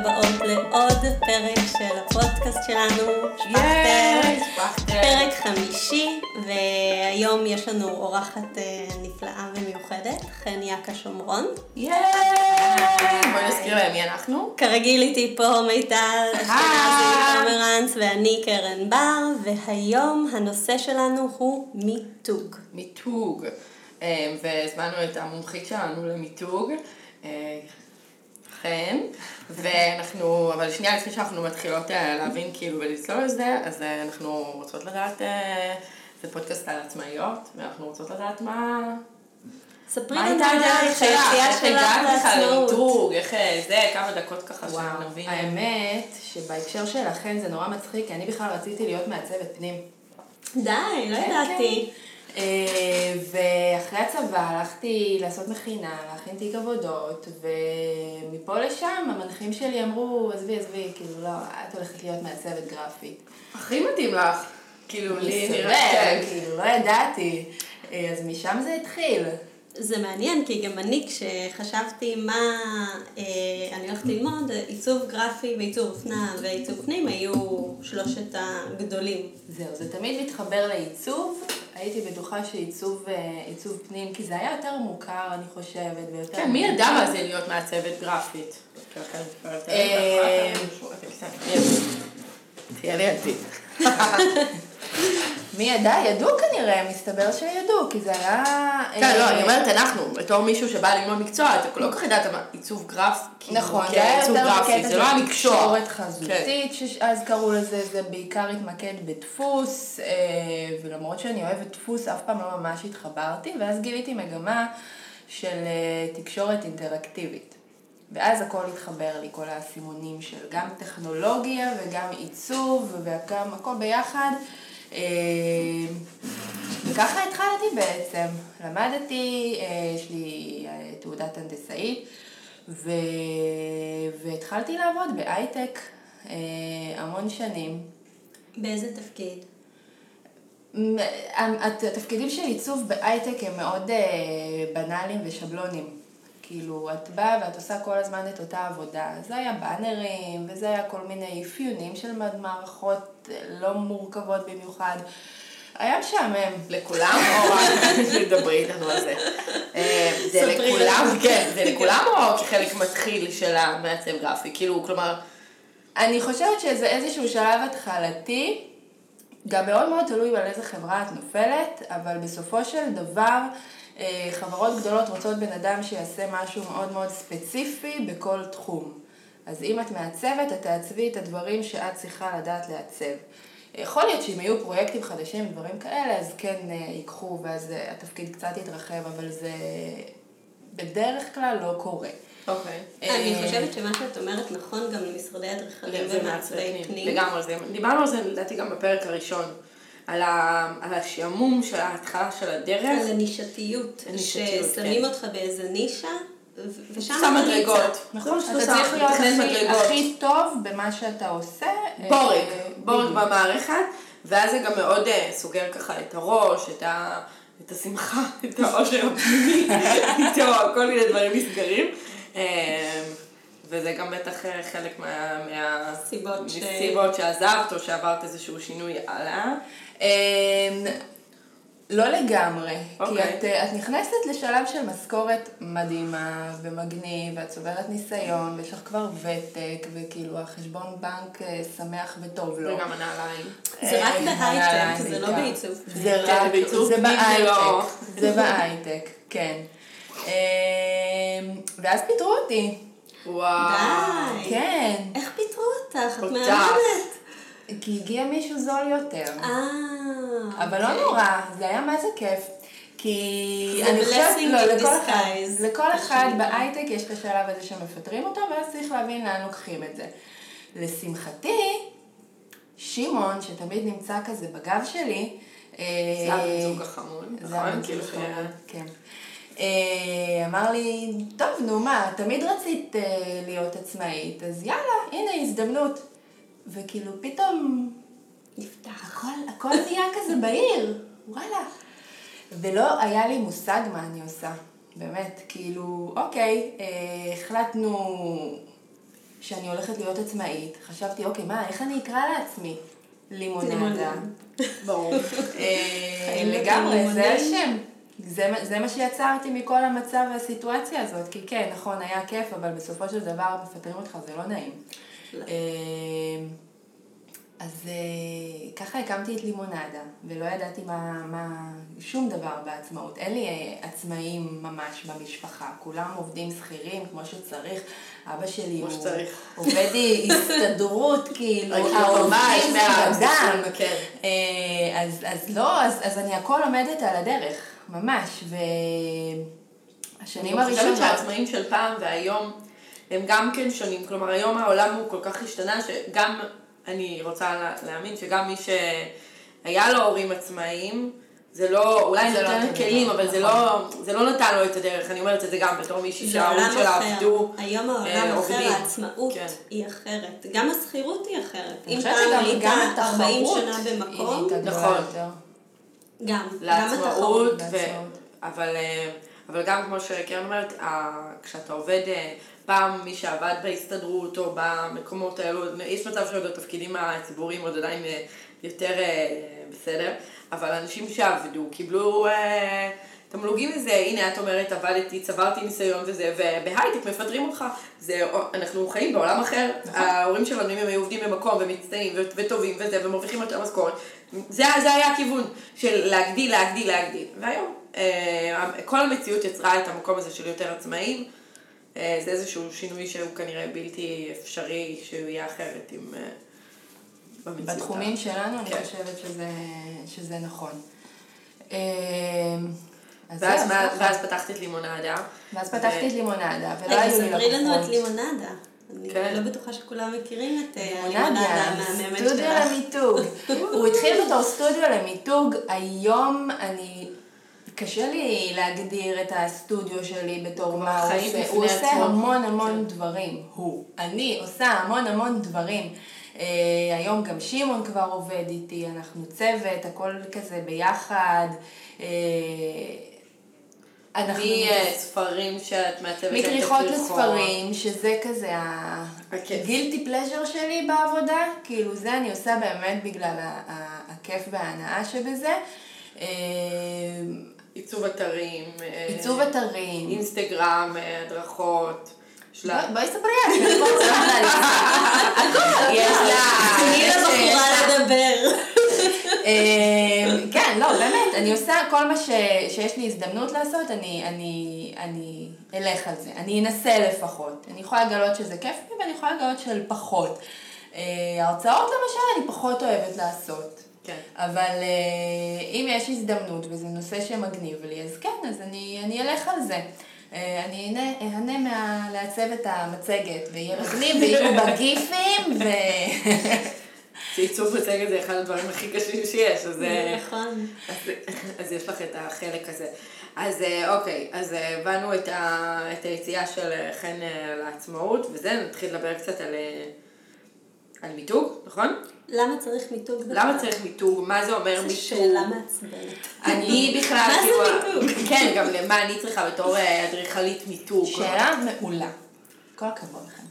הבאות לעוד פרק של הפודקאסט שלנו, שפכטל, שפכטל. פרק חמישי, והיום יש לנו אורחת אה, נפלאה ומיוחדת, חן יאקה שומרון. ייי! בואי נזכיר להם מי אנחנו. כרגיל איתי פה מיטל אשכנזי פומרנץ ואני קרן בר, והיום הנושא שלנו הוא מיתוג. מיתוג. אה, והזמנו את המומחית שלנו למיתוג. חן, ואנחנו, אבל שנייה לפני שאנחנו מתחילות אה, להבין כאילו ולצלול לזה, אז אה, אנחנו רוצות לדעת, אה, זה פודקאסט על עצמאיות, ואנחנו רוצות לדעת מה... ספרי לנו הייתה הדרך שלך? היציאה לעצמאות. איך זה, כמה דקות ככה שנבין. האמת שבהקשר שלכן זה נורא מצחיק, כי אני בכלל רציתי להיות מעצבת פנים. די, לא כן, ידעתי. אה, ואחרי הצבא הלכתי לעשות מכינה, להכין תיק עבודות, ומפה לשם המנחים שלי אמרו, עזבי, עזבי, כאילו לא, את הולכת להיות מעצבת גרפית. הכי מתאים לך. כאילו, לי נראה, כן. כאילו, לא ידעתי. אה, אז משם זה התחיל. זה מעניין, כי גם אני, כשחשבתי מה אה, אני הולכת ללמוד, עיצוב גרפי ועיצוב אופנה ועיצוב פנים היו שלושת הגדולים. זהו, זה תמיד מתחבר לעיצוב. הייתי בטוחה שעיצוב אה, פנים, כי זה היה יותר מוכר, אני חושבת, ויותר... כן, מי ידע מה זה להיות מעצבת גרפית? אה, תהיה לידי. מי ידע? ידעו כנראה, מסתבר שידעו, כי זה היה... כן, אה, לא, אני אומרת אנחנו, בתור מישהו שבא ללמוד מקצוע, אתה לא כל כך ידעת מה עיצוב גרף, כאילו, נכון, כן, זה היה יותר בקטע לא של. תקשורת כן. חזותית, שאז קראו לזה, זה בעיקר התמקד בדפוס, אה, ולמרות שאני אוהבת דפוס, אף פעם לא ממש התחברתי, ואז גיליתי מגמה של אה, תקשורת אינטראקטיבית. ואז הכל התחבר לי, כל האסימונים של גם טכנולוגיה וגם עיצוב וגם הכל ביחד. אה, וככה התחלתי בעצם. למדתי, אה, יש לי אה, תעודת הנדסאית, ו... והתחלתי לעבוד בהייטק אה, המון שנים. באיזה תפקיד? מ- הת- התפקידים של עיצוב בהייטק הם מאוד בנאליים ושבלונים. כאילו, את באה ואת עושה כל הזמן את אותה עבודה. זה היה באנרים, וזה היה כל מיני אפיונים של מערכות אה, לא מורכבות במיוחד. היה משעמם. לכולם, או רק שתדברי איתנו על זה? אה, זה לכולם. כן, זה לכולם או כחלק מתחיל של המעצב גרפי? כאילו, כלומר, אני חושבת שזה איזשהו שלב התחלתי, גם מאוד מאוד תלוי על איזה חברה את נופלת, אבל בסופו של דבר חברות גדולות רוצות בן אדם שיעשה משהו מאוד מאוד ספציפי בכל תחום. אז אם את מעצבת, את תעצבי את הדברים שאת צריכה לדעת לעצב. יכול להיות שאם יהיו פרויקטים חדשים, דברים כאלה, אז כן אה, ייקחו ואז אה, התפקיד קצת יתרחב, אבל זה בדרך כלל לא קורה. אוקיי. אני אה, חושבת שמה שאת אומרת נכון גם למשרדי אדריכלים ומעצבי פנים. לגמרי, דיברנו על זה לדעתי גם בפרק הראשון, על ה- על השעמום של ההתחלה של הדרך. על הנישתיות, הנישתיות, ששמים כן. אותך באיזה נישה, ושם. מדרגות. נכון, אתה צריך להיות הכי, טוב במה שאתה עושה. בורג, אה, בורג. במערכת, ואז זה גם מאוד אה, סוגר ככה את הראש, את, ה, את השמחה, את העושר הפנימי, איתו, כל מיני דברים נסגרים. וזה גם בטח אה, חלק מה... מה סיבות ש- מסיבות שעזבת או שעברת איזשהו שינוי הלאה. אה, לא לגמרי, כי אוקיי. את, אה, את נכנסת לשלב של משכורת מדהימה ומגניב, ואת צוברת ניסיון, ויש לך כבר ותק, וכאילו החשבון בנק אה, שמח וטוב לו. וגם הנעליים. זה רק בהייטק, זה לא. בעיצוב. זה כן, רק, זה לא- בהייטק, זה בהייטק, כן. אה, ואז פיטרו אותי, וואו. די. כן, איך פיטרו אותך? את. מהממת. כי הגיע מישהו זול יותר. אה, אבל אוקיי. לא נורא, זה היה מה זה כיף. כי אני חושבת, לא, לכל אחד, לכל אחד. בהייטק יש את השלב הזה שמפטרים אותו, ואז צריך להבין לאן לוקחים את זה. לשמחתי, שמעון, שתמיד נמצא כזה בגב שלי, אה, זה הבן זוג החמוד, זה נכון? כאילו כן. אה, אמר לי, טוב, נו מה, תמיד רצית אה, להיות עצמאית, אז יאללה, הנה הזדמנות. וכאילו פתאום נפתח. הכל, הכל נהיה כזה בהיר, וואלה. ולא היה לי מושג מה אני עושה, באמת, כאילו, אוקיי, אה, החלטנו שאני הולכת להיות עצמאית, חשבתי, אוקיי, מה, איך אני אקרא לעצמי? לימונדה. ברור. אה, לגמרי, זה. השם. זה, זה מה שיצרתי מכל המצב והסיטואציה הזאת, כי כן, נכון, היה כיף, אבל בסופו של דבר מפטרים אותך, זה לא נעים. לא. אה, אז אה, ככה הקמתי את לימונדה, ולא ידעתי מה, מה, שום דבר בעצמאות. אין לי אה, עצמאים ממש במשפחה, כולם עובדים שכירים כמו שצריך. אבא שלי הוא שצריך. עובד הסתדרות, כאילו, העובדים מאז, בדם. כן. אה, אז לא, אז, אז אני הכל עומדת על הדרך, ממש, והשנים אני חושבת הראשונות... שהעצמאים של פעם והיום הם גם כן שונים. כלומר, היום העולם הוא כל כך השתנה, שגם, אני רוצה לה- להאמין שגם מי שהיה לו הורים עצמאיים, זה לא, אולי זה לא נתן אותו כלים, אבל זה נכון. לא, זה לא נתן לו את הדרך. אני אומרת את זה גם בתור מישהי שההורים שלה. עבדו. היום אה, העולם אחר. העצמאות כן. היא אחרת. גם השכירות היא אחרת. אני אם חושבת פעם שגם היית גם 40 התחרות שנה במקום, נכון. גם. גם התחרות. ו... לעצמאות. אבל, אה, אבל גם כמו שקרן אומרת, כשאתה עובד, אה, פעם מי שעבד בהסתדרות או במקומות האלו, יש מצב שעוד התפקידים הציבוריים עוד עדיין אה, יותר בסדר, אבל אנשים שעבדו קיבלו תמלוגים מזה, הנה את אומרת עבדתי, צברתי ניסיון וזה, ובהייטק מפטרים אותך, זה, אנחנו חיים בעולם אחר, ההורים שלנו אם הם היו עובדים במקום ומצטיינים וטובים וזה, ומרוויחים יותר משכורת, זה, זה היה הכיוון של להגדיל, להגדיל, להגדיל, והיום אה, כל המציאות יצרה את המקום הזה של יותר עצמאים, אה, זה איזשהו שינוי שהוא כנראה בלתי אפשרי שהוא יהיה אחרת עם... אה. בתחומים שלנו אני כן. חושבת שזה, שזה נכון. אה, אז ואז. ואז פתחת את לימונדה. ואז פתחתי את לימונדה, ולא היו לי ספרי לנו את לקוחות. לימונדה. אני כן. לא בטוחה שכולם מכירים את אה, לימונדיה, הלימונדה המהממת סטודיו שלך. למיתוג. הוא התחיל בתור סטודיו למיתוג, היום אני... קשה לי להגדיר את הסטודיו שלי בתור מה הוא עושה. הוא עושה. המון המון כן. דברים. הוא. אני עושה המון המון דברים. אה, היום גם שמעון כבר עובד איתי, אנחנו צוות, הכל כזה ביחד. אה, מספרים שאת מעצבת מכריכות. לספרים, שזה כזה. הגילטי פלז'ר שלי בעבודה, כאילו זה אני עושה באמת בגלל הכיף וההנאה שבזה. אה, עיצוב אתרים. אה, עיצוב אתרים. אינסטגרם, אה, הדרכות. בואי ספרי אני רוצה לדעת. יש לה... תני לבחורה לדבר. אה, כן, לא, באמת, אני עושה כל מה ש, שיש לי הזדמנות לעשות, אני, אני, אני אלך על זה. אני אנסה לפחות. אני יכולה לגלות שזה כיף לי ואני יכולה לגלות של פחות. אה, הרצאות למשל, אני פחות אוהבת לעשות. כן. אבל אה, אם יש הזדמנות וזה נושא שמגניב לי, אז כן, אז אני, אני אלך על זה. אה, אני אהנה מה, לעצב את המצגת, ויהיה מגניב, ויהיו בה גיפים, ו... שעיצוב מצגת זה אחד הדברים הכי קשים שיש, אז... אה, נכון. אז, יש לך את החלק הזה. אז אה, אוקיי, אז אה, הבנו את, ה, את היציאה של חן לעצמאות, וזה, נתחיל לדבר קצת על, על מיתוג, נכון? למה צריך מיתוג? למה צריך מיתוג? מה זה אומר זו מיתוג? שאלה מעצבנת. אני בכלל, מה זה כאילו, מיתוג? כן, גם למה אני צריכה בתור אדריכלית מיתוג. שאלה מעולה. כל הכבוד לכם.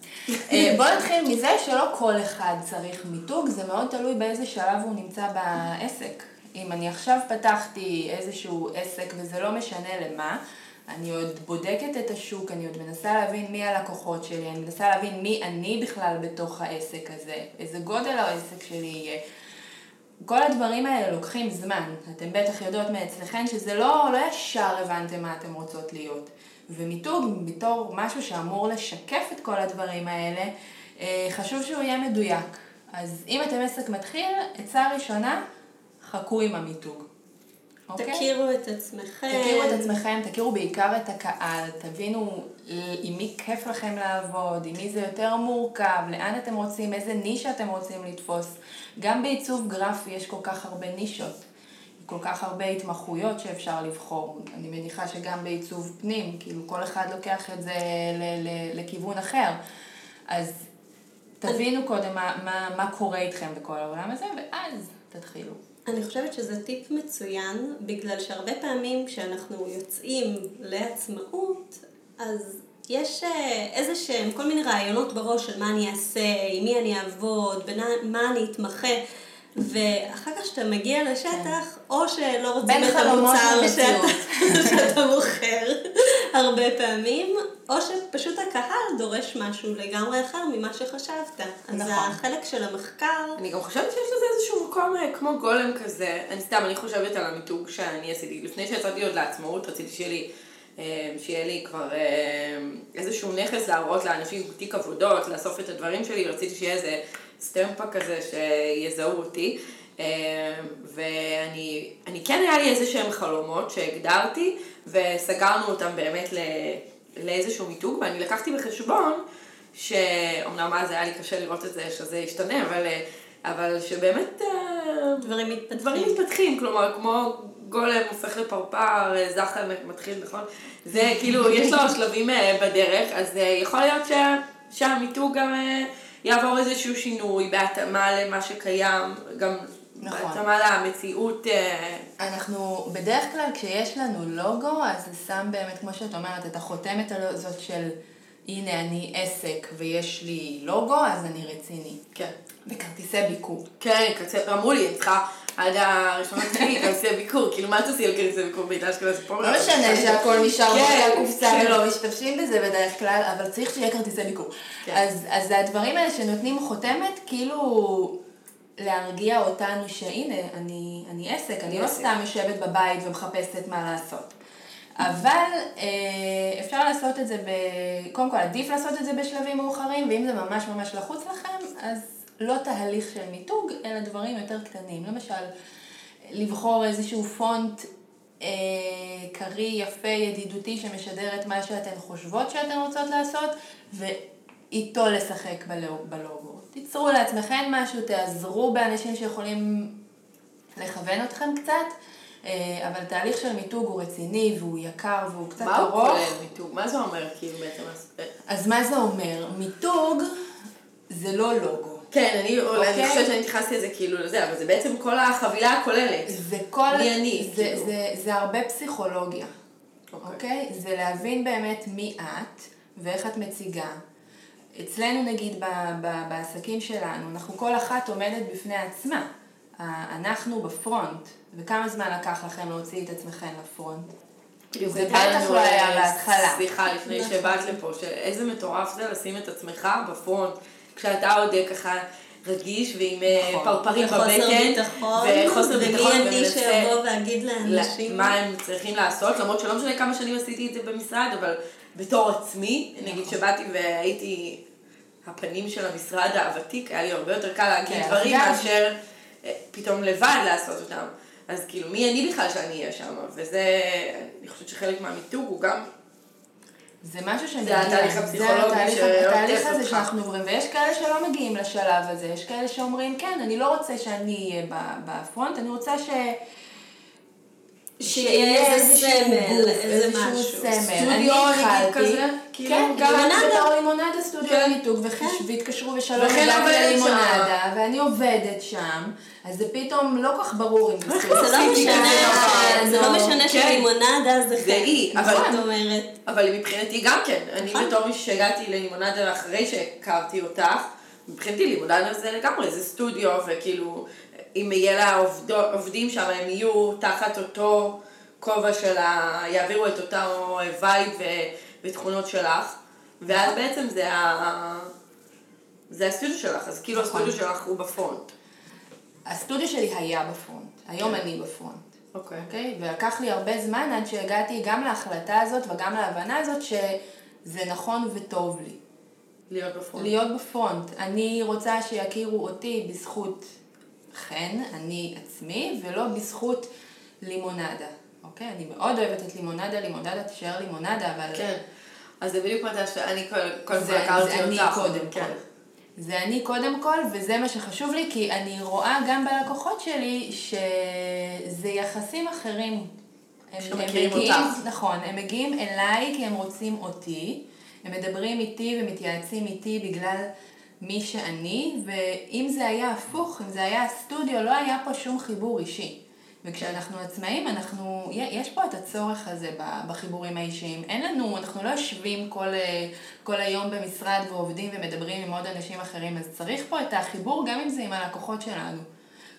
אה, בואו נתחיל מזה שלא כל אחד צריך מיתוג, זה מאוד תלוי באיזה שלב הוא נמצא בעסק. אם אני עכשיו פתחתי איזשהו עסק וזה לא משנה למה, אני עוד בודקת את השוק, אני עוד מנסה להבין מי הלקוחות שלי, אני מנסה להבין מי אני בכלל בתוך העסק הזה, איזה גודל העסק שלי יהיה. כל הדברים האלה לוקחים זמן. אתם בטח יודעות מאצלכן שזה לא, לא ישר הבנתם מה אתם רוצות להיות. ומיתוג בתור משהו שאמור לשקף את כל הדברים האלה, אה, חשוב שהוא יהיה מדויק. אז אם אתם עסק מתחיל, עצה ראשונה, חכו עם המיתוג. אוקיי? תכירו את עצמכם. תכירו את עצמכם, תכירו בעיקר את הקהל, תבינו עם מי כיף לכם לעבוד, עם מי זה יותר מורכב, לאן אתם רוצים, איזה נישה אתם רוצים לתפוס. גם בעיצוב גרפי יש כל כך הרבה נישות, כל כך הרבה התמחויות שאפשר לבחור. אני מניחה שגם בעיצוב פנים, כאילו כל אחד לוקח את זה ל- ל- לכיוון אחר. אז תבינו קודם מה, מה, מה קורה איתכם בכל העולם הזה, ואז תתחילו. אני חושבת שזה טיפ מצוין, בגלל שהרבה פעמים כשאנחנו יוצאים לעצמאות, אז יש אה, איזה שהם כל מיני רעיונות בראש של מה אני אעשה, עם מי אני אעבוד, במה אני אתמחה. ואחר כך כשאתה מגיע לשטח, או שלא רוצים את המוצר שאתה, שאתה מוכר הרבה פעמים, או שפשוט הקהל דורש משהו לגמרי אחר ממה שחשבת. אז נכון. החלק של המחקר... אני גם חושבת שיש לזה איזשהו מקום אה, כמו גולם כזה. אני סתם, אני חושבת על המיתוג שאני עשיתי. לפני שיצאתי עוד לעצמאות, רציתי שיהיה לי... אה, שיהיה לי כבר אה, איזשהו נכס להראות לאנשים תיק עבודות, לאסוף את הדברים שלי, רציתי שיהיה איזה סטמפה כזה שיזהו אותי. אה, ואני אני כן היה לי איזה שהם חלומות שהגדרתי וסגרנו אותם באמת לא, לאיזשהו מיתוג ואני לקחתי בחשבון שאומנם אז היה לי קשה לראות את זה שזה ישתנה אבל, אבל שבאמת דברים מתפתחים. דברים מתפתחים, כלומר כמו גולם הופך לפרפר, זחל מתחיל, נכון? זה כאילו, יש לו שלבים בדרך, אז יכול להיות שה, שהמיתוג גם יעבור איזשהו שינוי בהתאמה למה שקיים, גם נכון. בהתאמה למציאות. אה, אנחנו, בדרך כלל כשיש לנו לוגו, אז זה שם באמת, כמו שאת אומרת, את החותמת הזאת של הנה אני עסק ויש לי לוגו, אז אני רציני. כן. וכרטיסי ביקור. כן, אמרו לי, אני צריכה... עד הראשונה שלי, כרטיסי ביקור, כאילו מה תעשי על כרטיסי ביקור בעידן של סיפור? לא משנה שהכל נשאר כן, באותה קופסה כן. ולא משתמשים בזה בדרך כלל, אבל צריך שיהיה כרטיסי ביקור. כן. אז הדברים האלה שנותנים חותמת, כאילו להרגיע אותנו שהנה, אני עסק, אני לא סתם יושבת בבית ומחפשת מה לעשות. אבל אה, אפשר לעשות את זה, ב... קודם כל עדיף לעשות את זה בשלבים מאוחרים, ואם זה ממש ממש לחוץ לכם, אז לא תהליך של מיתוג, אלא דברים יותר קטנים. למשל, לבחור איזשהו פונט אה, קריא, יפה, ידידותי, שמשדר את מה שאתן חושבות שאתן רוצות לעשות, ואיתו לשחק בלוגו. תיצרו לעצמכם משהו, תעזרו באנשים שיכולים לכוון אתכם קצת. אה, אבל תהליך של מיתוג הוא רציני והוא יקר והוא קצת מה ארוך. מה הוא כולל מיתוג? מה זה אומר כאילו בעצם? אז מה זה אומר? מיתוג זה לא לוגו. כן, אני, אוקיי? אני חושבת שאני התייחסתי לזה כאילו לזה, אבל זה בעצם כל החבילה הכוללת. זה כל... מי אני, זה, כאילו. זה, זה, זה הרבה פסיכולוגיה, אוקיי? אוקיי? זה להבין באמת מי את ואיך את מציגה. אצלנו נגיד ב, ב, בעסקים שלנו, אנחנו כל אחת עומדת בפני עצמה. אנחנו בפרונט, וכמה זמן לקח לכם להוציא את עצמכם לפרונט? זה בטח לא היה בהתחלה. סליחה, לפני נכון. שבאת לפה, שאיזה מטורף זה לשים את עצמך בפרונט. כשאתה עוד ככה רגיש ועם אה, נכון. פרפרים בבטן, וחוסר ביטחון, ומי אני שיבוא ואגיד לאנשים מה הם צריכים לעשות, למרות שלא משנה כמה שנים עשיתי את זה במשרד, אבל בתור עצמי, נגיד נכון. שבאתי והייתי הפנים של המשרד הוותיק, היה לי הרבה יותר קל להגיד כן, דברים מאשר אה, פתאום לבד לעשות אותם. אז כאילו, מי אני בכלל שאני אהיה שם? וזה, אני חושבת שחלק מהמיתוג הוא גם זה משהו שמגיע. זה התהליך הפסיכולוגי שעוקף התהליך הזה שאנחנו עוברים, ויש כאלה שלא מגיעים לשלב הזה, יש כאלה שאומרים, כן, אני לא רוצה שאני אהיה בפרונט, אני רוצה ש... שיהיה איזה סמל, איזה משהו. כן, גם בתור לימונדה סטודיו כן. והתקשרו ושלום הגעתי ללימונדה, ואני עובדת שם. אז זה פתאום לא כך ברור אם זה לא משנה, זה לא משנה כן. שלימונדה זה זה היא, אבל מבחינתי גם כן. אני נכון. בתור מישהו שהגעתי ללימונדה אחרי שהכרתי אותך, מבחינתי לימונדה זה לגמרי, זה סטודיו, וכאילו, אם יהיה לה עובדים שם, הם יהיו תחת אותו כובע של ה... יעבירו את אותו vibe ותכונות שלך, ואז בעצם זה ה... זה הסטודיו שלך, אז כאילו נכון. הסטודיו שלך הוא ב front. הסטודיו שלי היה ב front, היום כן. אני ב front. אוקיי. Okay. Okay? ולקח לי הרבה זמן עד שהגעתי גם להחלטה הזאת וגם להבנה הזאת שזה נכון וטוב לי. להיות בפרונט. להיות בפרונט. אני רוצה שיכירו אותי בזכות חן, אני עצמי, ולא בזכות לימונדה. אוקיי? אני מאוד אוהבת את לימונדה, לימונדה תישאר לימונדה, אבל... כן. אז זה בדיוק מה שאני קודם כל הכרתי אותך. זה אני קודם כן. כל. זה אני קודם כל, וזה מה שחשוב לי, כי אני רואה גם בלקוחות שלי שזה יחסים אחרים. שמכירים אותך. נכון, הם מגיעים אליי כי הם רוצים אותי, הם מדברים איתי ומתייעצים איתי בגלל מי שאני, ואם זה היה הפוך, אם זה היה סטודיו, לא היה פה שום חיבור אישי. וכשאנחנו עצמאים, אנחנו, יש פה את הצורך הזה בחיבורים האישיים. אין לנו, אנחנו לא יושבים כל, אה, כל היום במשרד ועובדים ומדברים עם עוד אנשים אחרים, אז צריך פה את החיבור גם אם זה עם הלקוחות שלנו.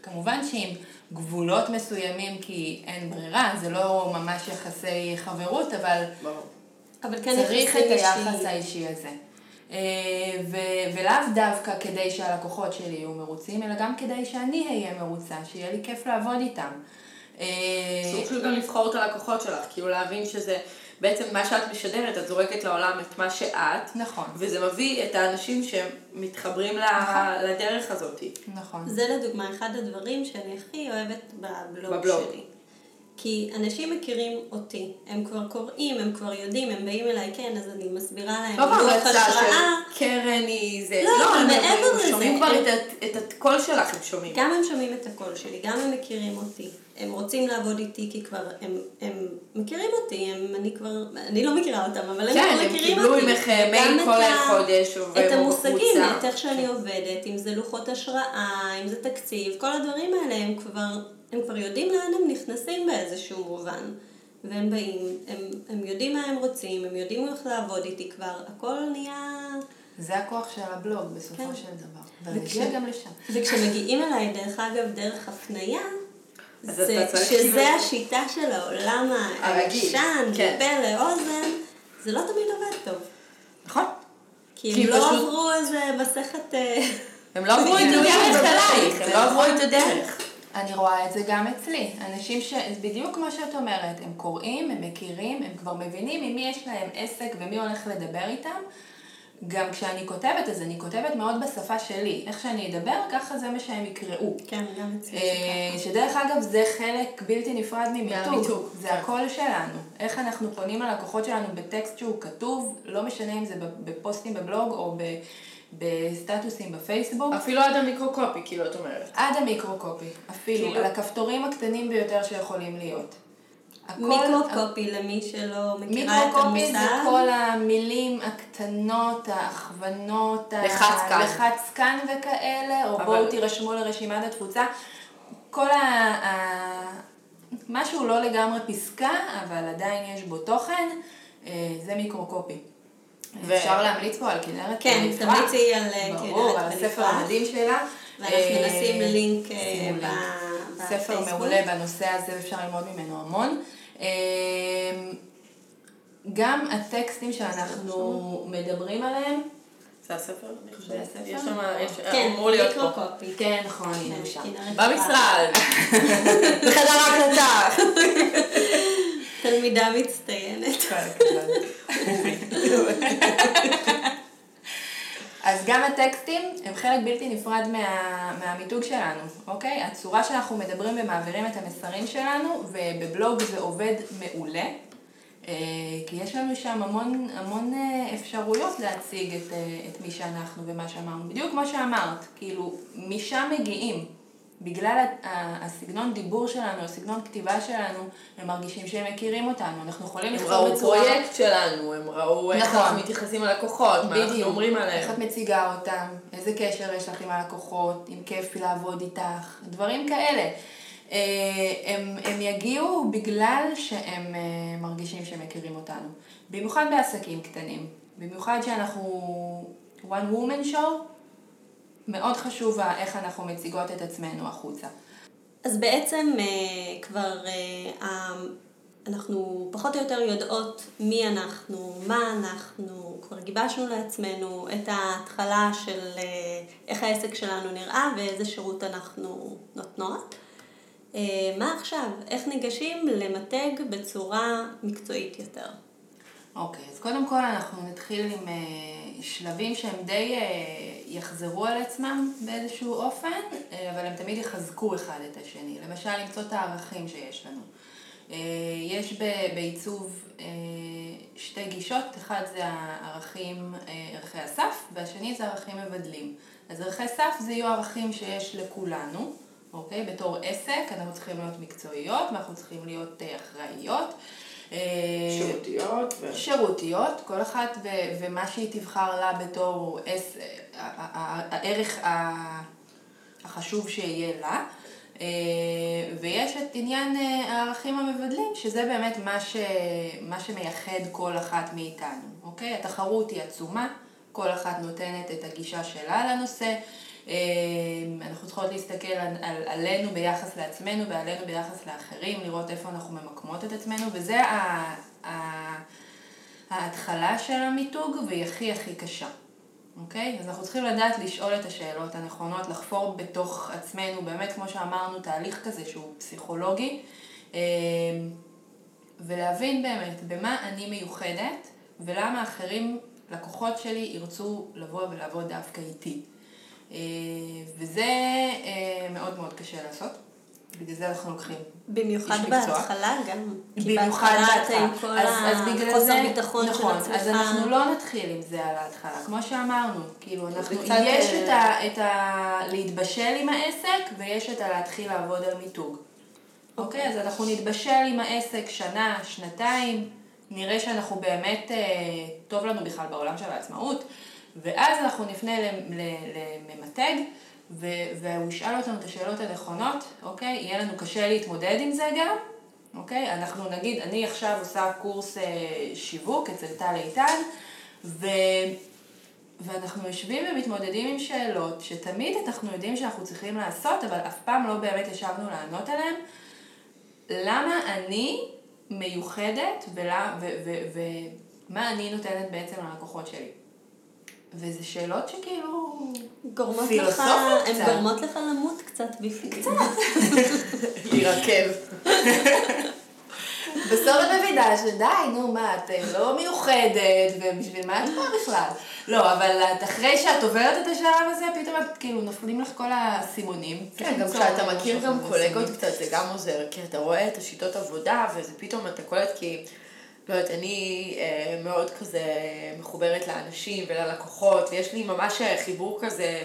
כמובן שעם גבולות מסוימים, כי אין ברירה, זה לא ממש יחסי חברות, אבל, אבל כן צריך את היחס האישי הזה. אה, ו- ולאו דווקא כדי שהלקוחות שלי יהיו מרוצים, אלא גם כדי שאני אהיה מרוצה, שיהיה לי כיף לעבוד איתם. אה, סוג של גם לבחור את הלקוחות שלך, כאילו להבין שזה בעצם מה שאת משדרת, את זורקת לעולם את מה שאת. נכון. וזה מביא את האנשים שמתחברים נכון. לדרך הזאת. נכון. זה לדוגמה אחד הדברים שאני הכי אוהבת בבלוג, בבלוג. שלי. כי אנשים מכירים אותי, הם כבר קוראים, הם כבר יודעים, הם באים אליי, כן, אז אני מסבירה להם. לא בהמלצה של קרן היא זה. לא, לא מעבר לזה. הם שומעים כבר הם... את, את הקול שלך, הם שומעים. גם הם שומעים את הקול שלי, גם הם מכירים אותי. הם רוצים לעבוד איתי כי כבר, הם, הם מכירים אותי, הם, אני כבר, אני לא מכירה אותם, אבל הם כן, כבר מכירים אותי. כן, הם קיבלו ממך מייל כל חודש, את המושגים, את איך שאני עובדת, אם זה לוחות השראה, אם זה תקציב, כל הדברים האלה הם כבר... הם כבר יודעים לאן הם נכנסים באיזשהו מובן. והם באים, הם, הם יודעים מה הם רוצים, הם יודעים איך לעבוד איתי כבר, הכל נהיה... זה הכוח של הבלוג בסופו כן. של דבר. וכש... גם לשם. וכשמגיעים אליי, דרך אגב, דרך הפנייה, זה, שזה כאילו... השיטה של העולם הישן, כן. מפה לאוזן, זה לא תמיד עובד טוב. נכון. כי הם לא פשוט... עברו איזה מסכת... אה, הם לא עברו את הדרך אלייך, הם לא עברו את הדרך. אני רואה את זה גם אצלי. אנשים ש... בדיוק כמו שאת אומרת, הם קוראים, הם מכירים, הם כבר מבינים עם מי יש להם עסק ומי הולך לדבר איתם. גם כשאני כותבת, אז אני כותבת מאוד בשפה שלי. איך שאני אדבר, ככה זה מה שהם יקראו. כן, גם אצלי אה, שדרך אגב, זה חלק בלתי נפרד ממיתוג. זה כן. הקול שלנו. איך אנחנו פונים ללקוחות שלנו בטקסט שהוא כתוב, לא משנה אם זה בפוסטים בבלוג או ב... בסטטוסים בפייסבוק. אפילו עד המיקרו-קופי, כאילו את אומרת. עד המיקרו-קופי, אפילו, כאילו... על הכפתורים הקטנים ביותר שיכולים להיות. מיקרו-קופי למי שלא מכירה את המושג. מיקרו-קופי זה כל המילים הקטנות, ההכוונות, לחץ כאן. לחץ כאן וכאלה, או אבל... בואו תירשמו לרשימת התפוצה. כל ה... ה... משהו לא לגמרי פסקה, אבל עדיין יש בו תוכן, אה, זה מיקרו-קופי. אפשר להמליץ פה על כנרת כן, תמליצי על אה, כנרת ברור, על הספר המדהים שלה. ואנחנו אה, נשים לינק אה, ספר מעולה בנושא הזה, אפשר ללמוד ממנו המון. גם הטקסטים שאנחנו מדברים עליהם, זה הספר? זה הספר? יש שם, כן, אמור להיות פה. כן, נכון, הנה שם. במשרד. בחדר ההקלטה. תלמידה מצטיינת. אז גם הטקסטים הם חלק בלתי נפרד מה, מהמיתוג שלנו, אוקיי? הצורה שאנחנו מדברים ומעבירים את המסרים שלנו, ובבלוג זה עובד מעולה, אה, כי יש לנו שם המון, המון אה, אפשרויות להציג את, אה, את מי שאנחנו ומה שאמרנו. בדיוק כמו שאמרת, כאילו, משם מגיעים. בגלל הסגנון דיבור שלנו, הסגנון כתיבה שלנו, הם מרגישים שהם מכירים אותנו. אנחנו יכולים לכתוב בצורה... הם ראו פרויקט שלנו, הם ראו איך נכון. אנחנו מתייחסים ללקוחות, מה אנחנו אומרים עליהם. איך את מציגה אותם, איזה קשר יש לך עם הלקוחות, אם כיף לעבוד איתך, דברים כאלה. אה, הם, הם יגיעו בגלל שהם אה, מרגישים שהם מכירים אותנו. במיוחד בעסקים קטנים. במיוחד שאנחנו one woman show. מאוד חשוב איך אנחנו מציגות את עצמנו החוצה. אז בעצם אה, כבר אה, אנחנו פחות או יותר יודעות מי אנחנו, מה אנחנו, כבר גיבשנו לעצמנו את ההתחלה של אה, איך העסק שלנו נראה ואיזה שירות אנחנו נותנות. מה עכשיו? איך ניגשים למתג בצורה מקצועית יותר? אוקיי, okay, אז קודם כל אנחנו נתחיל עם uh, שלבים שהם די uh, יחזרו על עצמם באיזשהו אופן, uh, אבל הם תמיד יחזקו אחד את השני. למשל, למצוא את הערכים שיש לנו. Uh, יש ב- בעיצוב uh, שתי גישות, אחד זה הערכים, uh, ערכי הסף, והשני זה ערכים מבדלים. אז ערכי סף זה יהיו ערכים שיש לכולנו, אוקיי? בתור עסק אנחנו צריכים להיות מקצועיות ואנחנו צריכים להיות uh, אחראיות. אה, שירותיות. ו... שירותיות, כל אחת ו- ומה שהיא תבחר לה בתור אס, הערך החשוב שיהיה לה. ויש את עניין הערכים המבדלים, שזה באמת מה, ש... מה שמייחד כל אחת מאיתנו, אוקיי? התחרות היא עצומה, כל אחת נותנת את הגישה שלה לנושא. אנחנו צריכות להסתכל על, על, עלינו ביחס לעצמנו ועלינו ביחס לאחרים, לראות איפה אנחנו ממקמות את עצמנו, וזה ה, ה, ההתחלה של המיתוג והיא הכי הכי קשה. אוקיי? אז אנחנו צריכים לדעת לשאול את השאלות הנכונות, לחפור בתוך עצמנו, באמת, כמו שאמרנו, תהליך כזה שהוא פסיכולוגי, אמ, ולהבין באמת במה אני מיוחדת ולמה אחרים, לקוחות שלי, ירצו לבוא ולעבוד דווקא איתי. אה, וזה אה, מאוד מאוד קשה לעשות. בגלל זה אנחנו לוקחים במיוחד בהתחלה גם. במיוחד בהתחלה. עם כל החוסר ביטחון נכון, של עצמך. אז אנחנו לא נתחיל עם זה על ההתחלה. כמו שאמרנו, כאילו, אנחנו, יש אה, את ה, את ה... להתבשל עם העסק, ויש את הלהתחיל לעבוד על מיתוג. אוקיי? אז אנחנו נתבשל עם העסק שנה, שנתיים, נראה שאנחנו באמת, אה, טוב לנו בכלל בעולם של העצמאות, ואז אנחנו נפנה לממתג. והוא ישאל אותנו את השאלות הנכונות, אוקיי? יהיה לנו קשה להתמודד עם זה גם, אוקיי? אנחנו נגיד, אני עכשיו עושה קורס אה, שיווק אצל טל איתן, ו... ואנחנו יושבים ומתמודדים עם שאלות שתמיד אנחנו יודעים שאנחנו צריכים לעשות, אבל אף פעם לא באמת ישבנו לענות עליהן. למה אני מיוחדת ומה אני נותנת בעצם ללקוחות שלי? וזה שאלות שכאילו... גורמות לך, הן גורמות לך למות קצת בפנים. קצת. להירקב. בסוף את מבינה שדי, נו מה, את לא מיוחדת, ובשביל מה את פה בכלל? לא, אבל את אחרי שאת עוברת את השלב הזה, פתאום את כאילו נופלים לך כל האסימונים. כן, גם כשאתה מכיר גם קולגות קצת, זה גם עוזר, כי אתה רואה את השיטות עבודה, וזה פתאום אתה קולט כי... לא יודעת, אני אה, מאוד כזה מחוברת לאנשים וללקוחות, ויש לי ממש חיבור כזה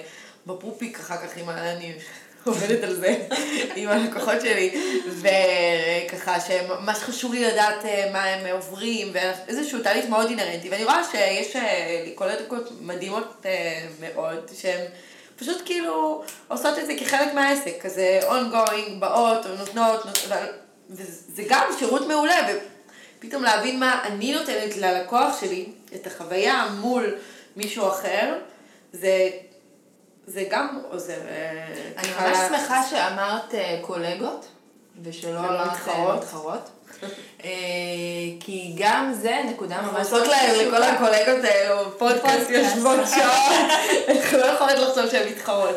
בפופיק אחר כך עם ה... אני עובדת על זה עם הלקוחות שלי, וככה שממש חשוב לי לדעת אה, מה הם עוברים, ואיזשהו תהליך מאוד אינהרנטי, ואני רואה שיש לי קולגות מדהימות אה, מאוד, שהן פשוט כאילו עושות את זה כחלק מהעסק, כזה ongoing, באות, נותנות, וזה גם שירות מעולה. פתאום להבין מה אני נותנת ללקוח שלי, את החוויה מול מישהו אחר, זה, זה גם עוזר. אה, אני ממש שמחה שאמרת אה, קולגות, ושלא אמרת מתחרות. מתחרות. אה, כי גם זה נקודה ממש עושות להם, לכל הקולגות האלו, פודקאסט יושבות שעות, אנחנו לא יכולות לחשוב שהן מתחרות.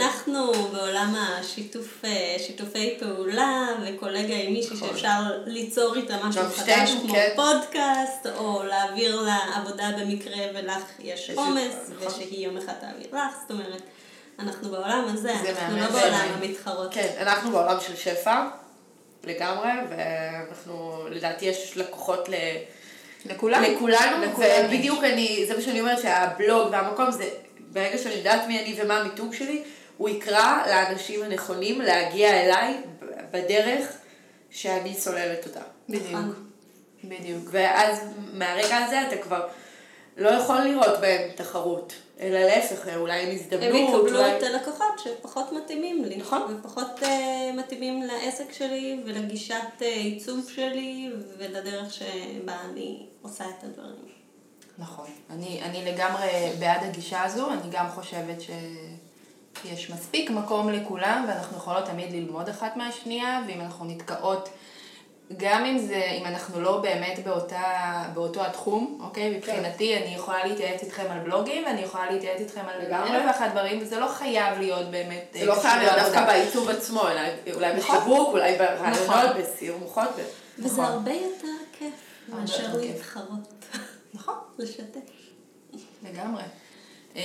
אנחנו בעולם השיתופי פעולה, וקולגה עם מישהי נכון. שאפשר ליצור איתה משהו חדש, כמו כן. פודקאסט, או להעביר לה עבודה במקרה ולך יש עומס, נכון. ושהיא יום אחד תעביר לך, זאת אומרת, אנחנו בעולם הזה, זה אנחנו לא בעולם. המתחרות. כן, אנחנו בעולם של שפע, לגמרי, ואנחנו, לדעתי יש לקוחות ל... לכולם. לכולנו, לכולם ובדיוק אני, זה מה שאני אומרת, שהבלוג והמקום זה, ברגע שאני יודעת מי אני ומה המיתוג שלי, הוא יקרא לאנשים הנכונים להגיע אליי בדרך שאני סוללת אותה. בדיוק. בדיוק. ואז מהרגע הזה אתה כבר לא יכול לראות בהם תחרות, אלא להפך, אולי הם הזדמנות. הם יקבלו אולי... את הלקוחות שפחות מתאימים לי. נכון. ופחות uh, מתאימים לעסק שלי ולגישת uh, עיצוב שלי ולדרך שבה אני עושה את הדברים. נכון. אני, אני לגמרי בעד הגישה הזו, אני גם חושבת שיש מספיק מקום לכולם, ואנחנו יכולות תמיד ללמוד אחת מהשנייה, ואם אנחנו נתקעות, גם אם זה, אם אנחנו לא באמת באותה, באותו התחום, אוקיי? מבחינתי, אני יכולה להתייעץ איתכם על בלוגים, ואני יכולה להתייעץ איתכם על. אלף ואחת דברים, וזה לא חייב להיות באמת... זה לא חייב להיות. דווקא בעיצוב עצמו, אלא אולי נכון. בשיווק, אולי ברעיונות, נכון. בסיור מוחות. ב- וזה נכון. הרבה יותר כיף מאשר. להתחרות. נכון. לשתף. לגמרי. אמ,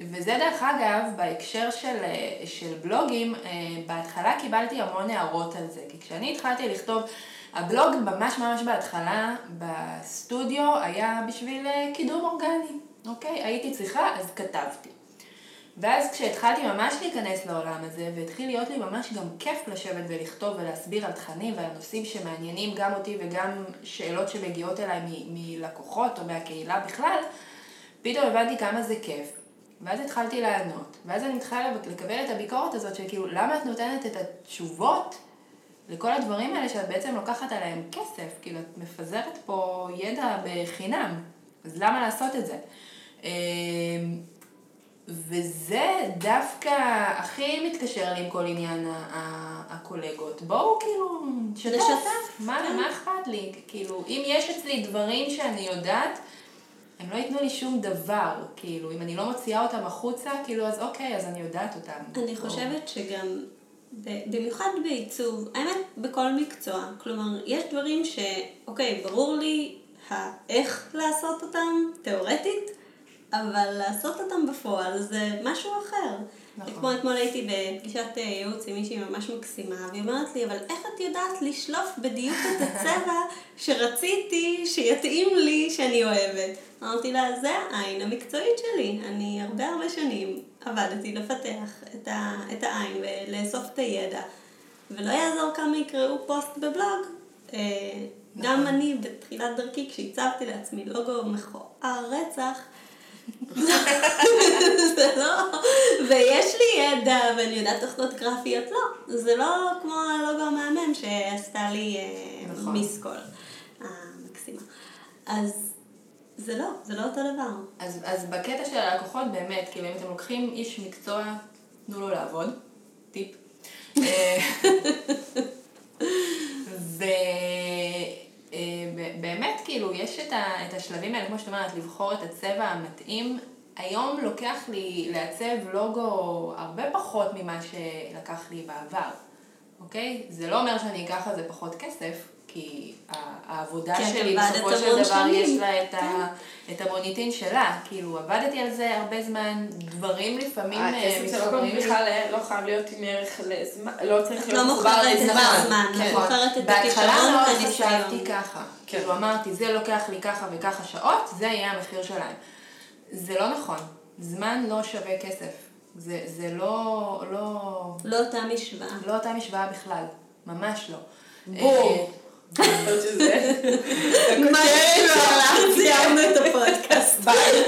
וזה דרך אגב, בהקשר של, של בלוגים, אה, בהתחלה קיבלתי המון הערות על זה, כי כשאני התחלתי לכתוב, הבלוג ממש ממש בהתחלה בסטודיו היה בשביל אה, קידום אורגני, אוקיי? הייתי צריכה, אז כתבתי. ואז כשהתחלתי ממש להיכנס לעולם הזה, והתחיל להיות לי ממש גם כיף לשבת ולכתוב ולהסביר על תכנים ועל נושאים שמעניינים גם אותי וגם שאלות שמגיעות אליי מלקוחות או מהקהילה בכלל, פתאום הבנתי כמה זה כיף. ואז התחלתי לענות, ואז אני מתחילה לקבל את הביקורת הזאת של כאילו, למה את נותנת את התשובות לכל הדברים האלה שאת בעצם לוקחת עליהם כסף, כאילו את מפזרת פה ידע בחינם, אז למה לעשות את זה? אמ, וזה דווקא הכי מתקשר לי עם כל עניין הקולגות. בואו כאילו, נשתף. מה, כן. מה אכפת לי? כאילו, אם יש אצלי דברים שאני יודעת, הם לא ייתנו לי שום דבר, כאילו, אם אני לא מוציאה אותם החוצה, כאילו, אז אוקיי, אז אני יודעת אותם. אני חושבת שגם, במיוחד בעיצוב, האמת, בכל מקצוע, כלומר, יש דברים ש, אוקיי, ברור לי האיך לעשות אותם, תיאורטית, אבל לעשות אותם בפועל זה משהו אחר. נכון. כמו אתמול הייתי בפגישת אה, ייעוץ עם מישהי ממש מקסימה, והיא אומרת לי, אבל איך את יודעת לשלוף בדיוק את הצבע שרציתי שיתאים לי שאני אוהבת? אמרתי לה, זה העין המקצועית שלי. אני הרבה הרבה שנים עבדתי לפתח את, ה, את העין ולאסוף את הידע. ולא יעזור כמה יקראו פוסט בבלוג. אה, נכון. גם אני בתחילת דרכי, כשהצבתי לעצמי לוגו מכוער רצח, זה לא, ויש לי ידע ואני יודעת תוכנות גרפיות, לא, זה לא כמו הלוגו המהמם שעשתה לי אה, נכון. מיסקול המקסימה. אז זה לא, זה לא אותו דבר. אז, אז בקטע של הלקוחות באמת, כאילו אם אתם לוקחים איש מקצוע, תנו לו לעבוד, טיפ. אה, ובאמת, כאילו, יש את, ה, את השלבים האלה, כמו שאת אומרת, לבחור את הצבע המתאים. היום לוקח לי לעצב לוגו הרבה פחות ממה שלקח לי בעבר, אוקיי? זה לא אומר שאני אקח על זה פחות כסף, כי העבודה שלי בסופו של דבר יש לה את, כן. ה, את המוניטין שלה, כאילו עבדתי על זה הרבה זמן, דברים לפעמים הכסף אה, זה לא בכלל אה, לא חייב להיות עם ערך לזמן, לא צריך להיות מחובר לזמן, כן. מוכרת את הכישרון מאוד חשבתי ככה, כן. כאילו אמרתי זה לוקח לי ככה וככה שעות, זה יהיה המחיר שלהם. זה לא נכון, זמן לא שווה כסף, זה, זה לא, לא... לא אותה משוואה. לא אותה משוואה בכלל, ממש לא. בואו. מה אפשר סיימנו את הפודקאסט. ביי.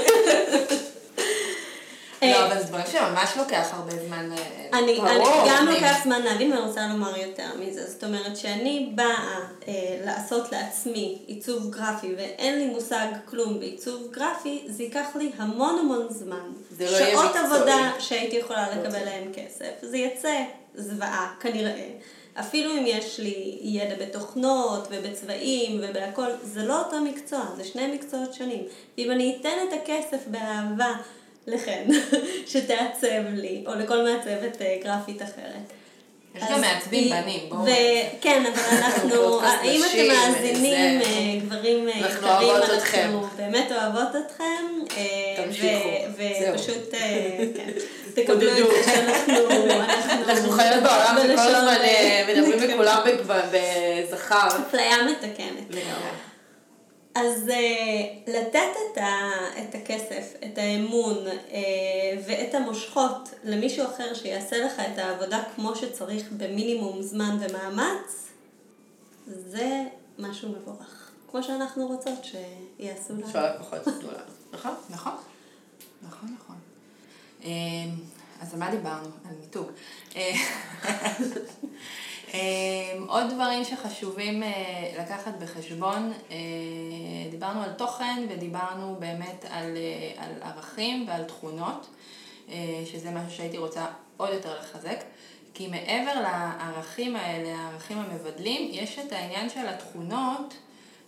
לא, אבל זה דברים שממש לוקח הרבה זמן. אה, אני גם לוקח זמן להבין ואני רוצה לומר יותר מזה. זאת אומרת שאני באה אה, לעשות לעצמי עיצוב גרפי ואין לי מושג כלום בעיצוב גרפי, זה ייקח לי המון המון זמן. לא. שעות עבודה שהייתי יכולה לקבל להם כסף. זה יצא זוועה, כנראה. אפילו אם יש לי ידע בתוכנות ובצבעים ובהכל, זה לא אותו מקצוע, זה שני מקצועות שונים. ואם אני אתן את הכסף באהבה לחן, שתעצב לי, או לכל מעצבת אה, גרפית אחרת. יש גם מעצבים בנים, בואו. כן, אבל אנחנו, אם אתם מאזינים, אה, גברים יקרים, אה, אנחנו באמת אוהבות אתכם. תמשיכו, ופשוט, כן. תקבלו את זה שאנחנו... אנחנו חיות בעולם שכל הזמן מדברים בכולם בזכר. אפליה מתקנת. לגמרי. אז uh, לתת את, ה, את הכסף, את האמון uh, ואת המושכות למישהו אחר שיעשה לך את העבודה כמו שצריך במינימום זמן ומאמץ, זה משהו מבורך. כמו שאנחנו רוצות שיעשו לנו. שהלקוחות יעשו לנו. נכון? נכון. נכון, נכון. אמ, אז על מה דיברנו? על מיתוג. אמ, עוד דברים שחשובים אה, לקחת בחשבון, אה, דיברנו על תוכן ודיברנו באמת על, אה, על ערכים ועל תכונות, שזה משהו שהייתי רוצה עוד יותר לחזק, כי מעבר לערכים האלה, הערכים המבדלים, יש את העניין של התכונות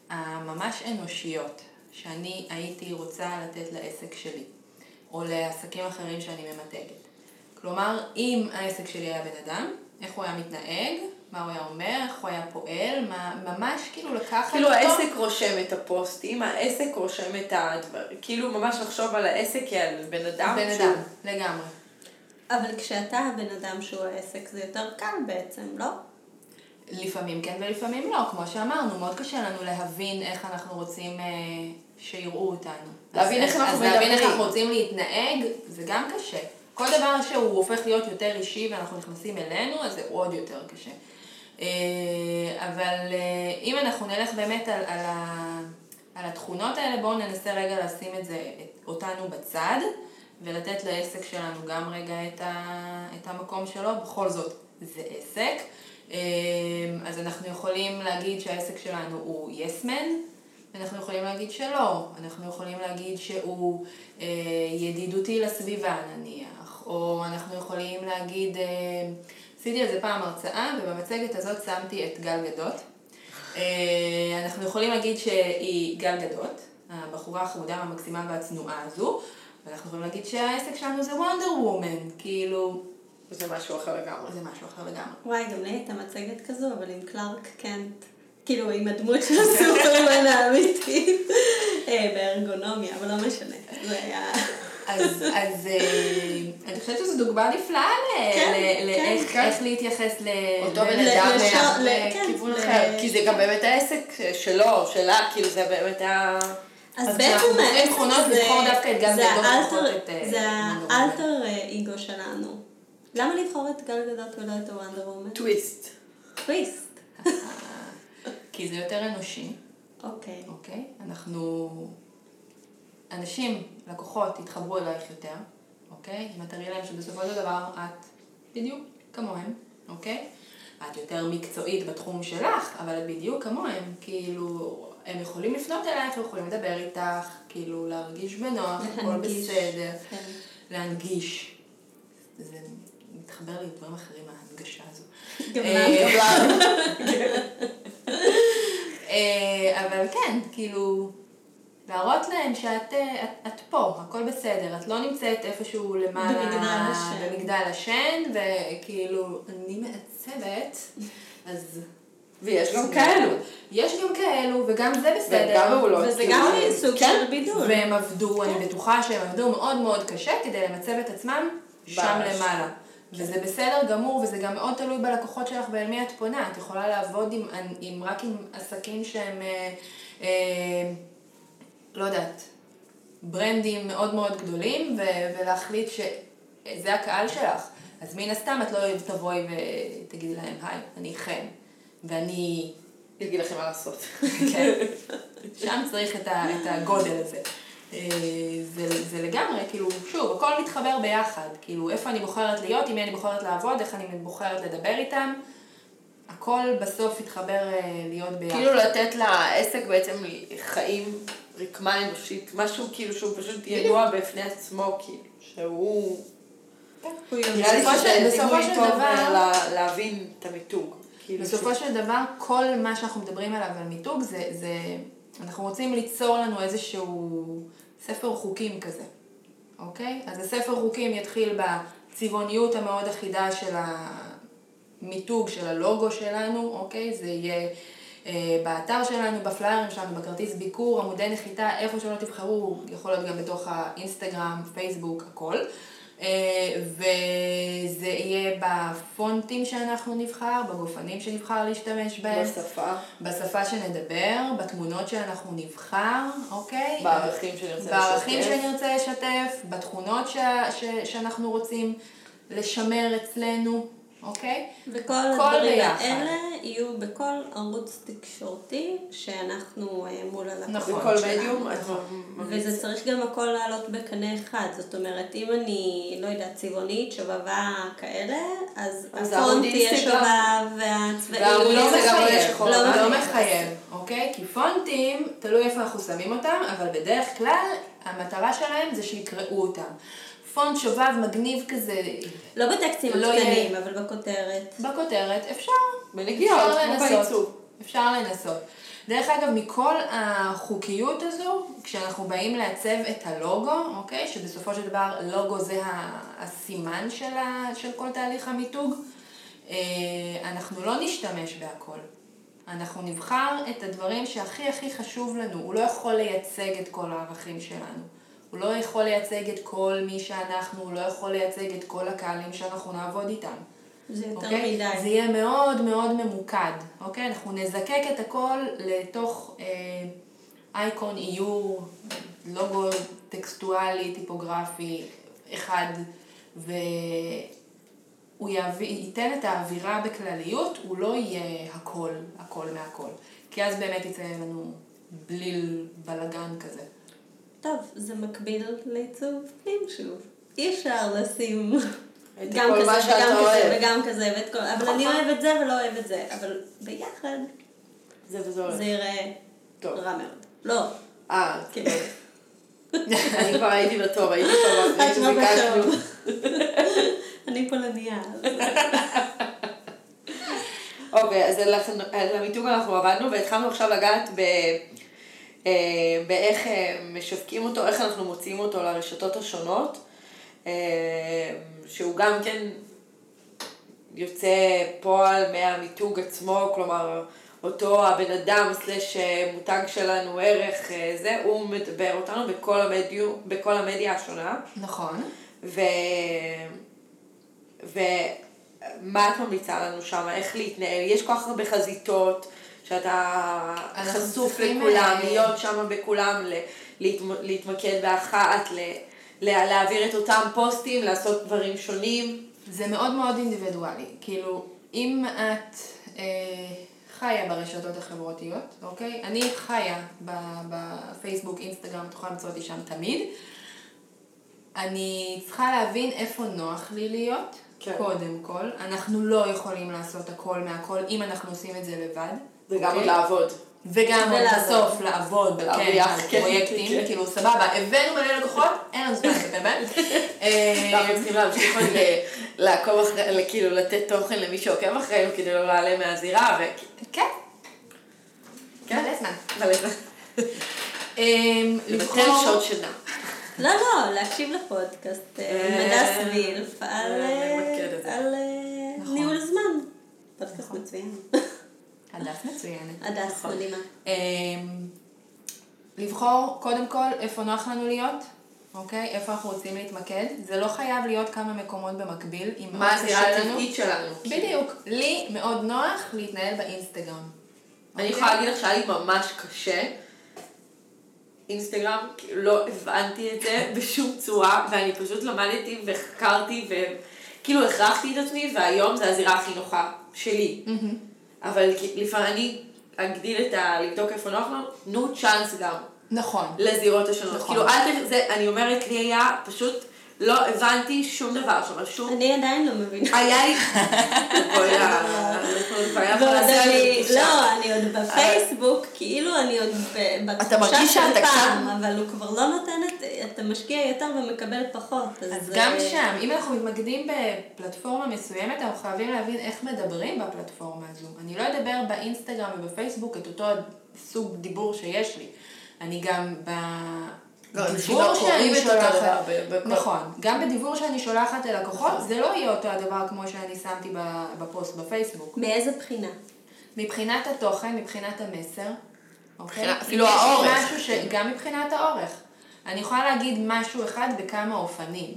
הממש אנושיות, שאני הייתי רוצה לתת לעסק שלי, או לעסקים אחרים שאני ממתגת. כלומר, אם העסק שלי היה בן אדם, איך הוא היה מתנהג, מה הוא היה אומר, איך הוא היה פועל, מה, ממש כאילו לקחת כאילו אותו. כאילו העסק רושם את הפוסטים, העסק רושם את הדברים, כאילו ממש לחשוב על העסק כעל בן אדם. בן אדם, לגמרי. אבל כשאתה הבן אדם שהוא העסק זה יותר קל בעצם, לא? לפעמים כן ולפעמים לא, כמו שאמרנו, מאוד קשה לנו להבין איך אנחנו רוצים אה, שיראו אותנו. להבין איך אנחנו מדברים. אז להבין איך אנחנו רוצים להתנהג, זה גם קשה. כל דבר שהוא הופך להיות יותר אישי ואנחנו נכנסים אלינו, אז זה עוד יותר קשה. אה, אבל אה, אם אנחנו נלך באמת על, על, ה, על התכונות האלה, בואו ננסה רגע לשים את זה, אותנו בצד, ולתת לעסק שלנו גם רגע את, ה, את המקום שלו, בכל זאת זה עסק. אמ, אז אנחנו יכולים להגיד שהעסק שלנו הוא yes man, ואנחנו יכולים להגיד שלא, אנחנו יכולים להגיד שהוא אה, ידידותי לסביבה נניח, או אנחנו יכולים להגיד, אה, עשיתי על זה פעם הרצאה, ובמצגת הזאת שמתי את גל גדות. אה, אנחנו יכולים להגיד שהיא גל גדות, הבחורה החמודה המקסימה והצנועה הזו, ואנחנו יכולים להגיד שהעסק שלנו זה וונדר וומן, כאילו... זה משהו אחר לגמרי. זה משהו אחר לגמרי. וואי, גם לי הייתה מצגת כזו, אבל עם קלארק קנט. כאילו, עם הדמות של הסופרמן האמיתי, אה, בארגונומיה, אבל לא משנה. זה היה... אז, אז אה, אני חושבת שזו דוגמה נפלאה כן, לאיך כן. להתייחס ל... אותו ל- בן אדם לכיוון כן, אחר, ל- כי זה גם באמת העסק שלו, שלה, כאילו זה באמת ה... אז אז בעצם העסק זה- האלטר- אה, אה, אגו שלנו. למה לבחור את גל גדות ולא את הוונדר וומן? טוויסט. טוויסט. כי זה יותר אנושי, אוקיי. אוקיי? אנחנו... אנשים, לקוחות, יתחברו אלייך יותר, אוקיי? אם את תראי להם שבסופו של דבר את בדיוק כמוהם, אוקיי? את יותר מקצועית בתחום שלך, אבל את בדיוק כמוהם. כאילו, הם יכולים לפנות אלייך, הם יכולים לדבר איתך, כאילו, להרגיש בנוח, הכל. בסדר. כן. להנגיש. זה מתחבר לי לדברים אחרים, ההנגשה הזו. גם אה, לנו. אה, אבל כן, כאילו, להראות להם שאת אה, את, את פה, הכל בסדר, את לא נמצאת איפשהו למעלה, במגדל השן. במגדל השן, וכאילו, אני מעצבת, אז... ויש גם כאלו. יש גם כאלו, וגם זה בסדר. וגם מעולות. וזה גם סוג כן. של בידול. והם עבדו, אני בטוחה שהם עבדו מאוד מאוד קשה כדי למצב את עצמם שם. למעלה. וזה בסדר גמור, וזה גם מאוד תלוי בלקוחות שלך ואל מי את פונה. את יכולה לעבוד עם, עם, רק עם עסקים שהם, אה, אה, לא יודעת, ברנדים מאוד מאוד גדולים, ו, ולהחליט שזה הקהל שלך. אז מן הסתם את לא תבואי ותגידי להם, היי, אני חן, ואני יגיד לכם מה לעשות. כן. שם צריך את, ה, את הגודל הזה. אה, זה, זה לגמרי, כאילו, שוב, הכל מתחבר ביחד. כאילו, איפה אני בוחרת להיות, עם מי אני בוחרת לעבוד, איך אני בוחרת לדבר איתם. הכל בסוף יתחבר אה, להיות ביחד. כאילו לתת לעסק בעצם חיים, רקמה אנושית, משהו כאילו שהוא פשוט ידוע בפני עצמו, כאילו, שהוא... נראה לי בסופו שזה של- דימוי טוב דבר- אה, לה- להבין את המיתוג. כאילו בסופו של דבר, כל מה שאנחנו מדברים עליו על מיתוג, זה, אנחנו רוצים ליצור לנו איזשהו ספר חוקים כזה, אוקיי? אז הספר חוקים יתחיל בצבעוניות המאוד אחידה של המיתוג, של הלוגו שלנו, אוקיי? זה יהיה באתר שלנו, בפליירים שלנו, בכרטיס ביקור, עמודי נחיתה, איפה שלא תבחרו, יכול להיות גם בתוך האינסטגרם, פייסבוק, הכל. אה, וזה יהיה בפונטים שאנחנו נבחר, בגופנים שנבחר להשתמש בהם, בשפה, בשפה שנדבר, בתמונות שאנחנו נבחר, אוקיי? בערכים שנרצה בערכים לשתף. שנרצה לשתף, בתכונות ש... ש... שאנחנו רוצים לשמר אצלנו, אוקיי? וכל הדברים ביחד. האלה יהיו בכל ערוץ תקשורתי שאנחנו אה, מול הלקוחות נכון. בכל שלנו. מדיום, את וזה צריך גם הכל לעלות בקנה אחד, זאת אומרת, אם אני, לא יודעת, צבעונית, שובבה כאלה, אז אז הפונט אינסטגרם. שובב והצבעים. לא אינסטגרם לא שחור לא לבן. מחייב, אוקיי? כי פונטים, תלוי איפה אנחנו שמים אותם, אבל בדרך כלל המטרה שלהם זה שיקראו אותם. פונט שובב מגניב כזה, לא בטקסטים לא הקטנים, יהיה- אבל בכותרת. בכותרת, אפשר. בנגיעות, אפשר כמו. בעיצוב. אפשר לנסות. דרך אגב, מכל החוקיות הזו, כשאנחנו באים לעצב את הלוגו, אוקיי? שבסופו של דבר לוגו זה הסימן של, ה, של כל תהליך המיתוג, אה, אנחנו לא נשתמש בהכל. אנחנו נבחר את הדברים שהכי הכי חשוב לנו. הוא לא יכול לייצג את כל הערכים שלנו. הוא לא יכול לייצג את כל מי שאנחנו, הוא לא יכול לייצג את כל הקהלים שאנחנו נעבוד איתם. זה יותר אוקיי? מדי. זה יהיה מאוד מאוד ממוקד, אוקיי? אנחנו נזקק את הכל לתוך אה, אייקון איור, לוגו טקסטואלי, טיפוגרפי, אחד, והוא יביא, ייתן את האווירה בכלליות, הוא לא יהיה הכל, הכל מהכל. כי אז באמת יצא לנו בליל בלגן כזה. טוב, זה מקביל לעיצוב פנים שוב. אי אפשר לשים גם כזה וגם כזה אוהב. וגם כזה ואת כל... אבל אני נכון. אוהב את זה ולא אוהב את זה. אבל ביחד זה. זה יראה טוב. רע מאוד. לא. אה, כן. אני כבר הייתי בטוב, הייתי כבר אחרי שביקשנו. אני פולניה. אוקיי, אז על המיתוג אנחנו עבדנו והתחלנו עכשיו לגעת באיך אה, משווקים אותו, איך אנחנו מוציאים אותו לרשתות השונות, אה, שהוא גם כן יוצא פועל מהמיתוג עצמו, כלומר אותו הבן אדם סלש אה, מותג שלנו, ערך אה, זה, הוא מדבר אותנו בכל, המדיו, בכל המדיה השונה. נכון. ו... ומה את ממליצה לנו שם? איך להתנהל? יש כל כך הרבה חזיתות, שאתה חשוף לכולם, אה, להיות שם בכולם, ל... להתמ... להתמקד באחת, ל... לה- להעביר את אותם פוסטים, לעשות דברים שונים. זה מאוד מאוד אינדיבידואלי. כאילו, אם את אה, חיה ברשתות החברתיות, אוקיי? אני חיה בפייסבוק, אינסטגרם, את יכולה למצוא אותי שם תמיד. אני צריכה להבין איפה נוח לי להיות, כן. קודם כל. אנחנו לא יכולים לעשות הכל מהכל אם אנחנו עושים את זה לבד. וגם עוד אוקיי? לעבוד. וגם עוד. בסוף לעבוד, כן, פרויקטים, כן. כאילו סבבה, הבאנו מלא לקוחות, אין לנו זמן לטפל בהם. אה, אנחנו צריכים להמשיך עוד ל- לעקוב אחרי, כאילו לתת תוכן למי שעוקב אחרינו כדי לא להיעלם מהזירה, ו... כן, כן? מלא זמן. מלא זמן. אמ, לבטל לבחור, שעות שינה. לא, לא, להקשיב לפודקאסט אה, הדס וילף על אה, אה, נכון. ניהול זמן. פודקאסט מצוין. הדס מצוינת. הדס מדהימה. אמ, לבחור קודם כל איפה נוח לנו להיות, אוקיי? איפה אנחנו רוצים להתמקד. זה לא חייב להיות כמה מקומות במקביל. אם מה הזירה הטבעית שלנו. בדיוק. לי מאוד נוח להתנהל באינסטגרם. אני אוקיי? יכולה להגיד לך שהיה לי ממש קשה. אינסטגרם, כאילו לא הבנתי את זה בשום צורה, ואני פשוט למדתי וחקרתי וכאילו הכרחתי את עצמי, והיום זה הזירה הכי נוחה שלי. אבל לפעמים אני אגדיל את ה... לבדוק איפה נוח לנו, תנו צ'אנס גם נכון. לזירות השונות. נכון. כאילו, אל ת... זה, אני אומרת, לי היה פשוט, לא הבנתי שום דבר שם, שום... אני עדיין לא מבינה. היה לי... אה, ועוד אני. לא, אני עוד בפייסבוק, כאילו אני עוד ב- בתחושה מרגיש של פעם, אבל הוא כבר לא נותן את, אתה משקיע יותר ומקבל פחות. אז אה, גם שם, אם אנחנו מתמקדים בפלטפורמה מסוימת, אנחנו חייבים להבין איך מדברים בפלטפורמה הזו. אני לא אדבר באינסטגרם ובפייסבוק את אותו סוג דיבור שיש לי. אני גם לא, בדיבור שאני שולחת, נכון, גם בדיבור שאני שולחת ללקוחות, נכון. זה לא יהיה אותו הדבר כמו שאני שמתי ב- בפוסט בפייסבוק. מאיזה בחינה? מבחינת התוכן, מבחינת המסר, אוקיי? אפילו האורך. משהו ש... גם מבחינת האורך. אני יכולה להגיד משהו אחד בכמה אופנים.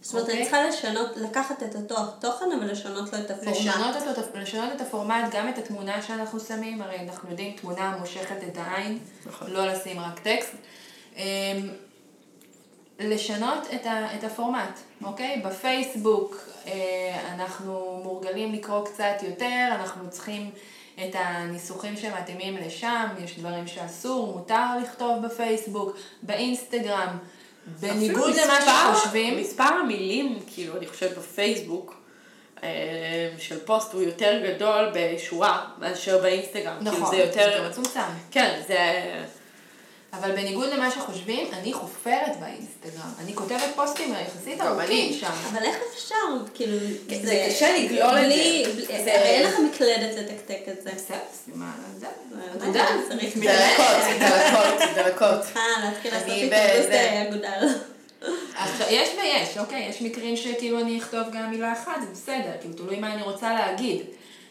זאת אומרת, אני אוקיי. צריכה לשנות, לקחת את אותו תוכן, אבל לשנות לו את הפורמט. לשנות את, לשנות את הפורמט, גם את התמונה שאנחנו שמים, הרי אנחנו יודעים, תמונה מושכת את העין, נכון. לא לשים רק טקסט. אמ, לשנות את, ה, את הפורמט, אוקיי? בפייסבוק אה, אנחנו מורגלים לקרוא קצת יותר, אנחנו צריכים את הניסוחים שמתאימים לשם, יש דברים שאסור, מותר לכתוב בפייסבוק, באינסטגרם, בניגוד אפילו למה מספר- שחושבים. מספר המילים, כאילו, אני חושבת בפייסבוק, אה, של פוסט הוא יותר גדול בשורה מאשר באינסטגרם. כאילו, נכון, זה יותר... מצומצם. כן, זה... אבל בניגוד למה שחושבים, אני חופרת באינסטגרם. אני כותבת פוסטים יחסית ארוכים. שם. אבל איך אפשר, כאילו, זה קשה לגלול את זה. זה- הרי אין לך מקלדת לתקתק את זה. בסדר, מה, זה, אתה נקודה. יודע, צריך דלקות, דלקות, דלקות. אה, להתחיל לעשות. אה, אגודל. עכשיו, יש ויש, אוקיי? יש מקרים שכאילו אני אכתוב גם מילה אחת, זה בסדר, כאילו תלוי מה אני רוצה להגיד.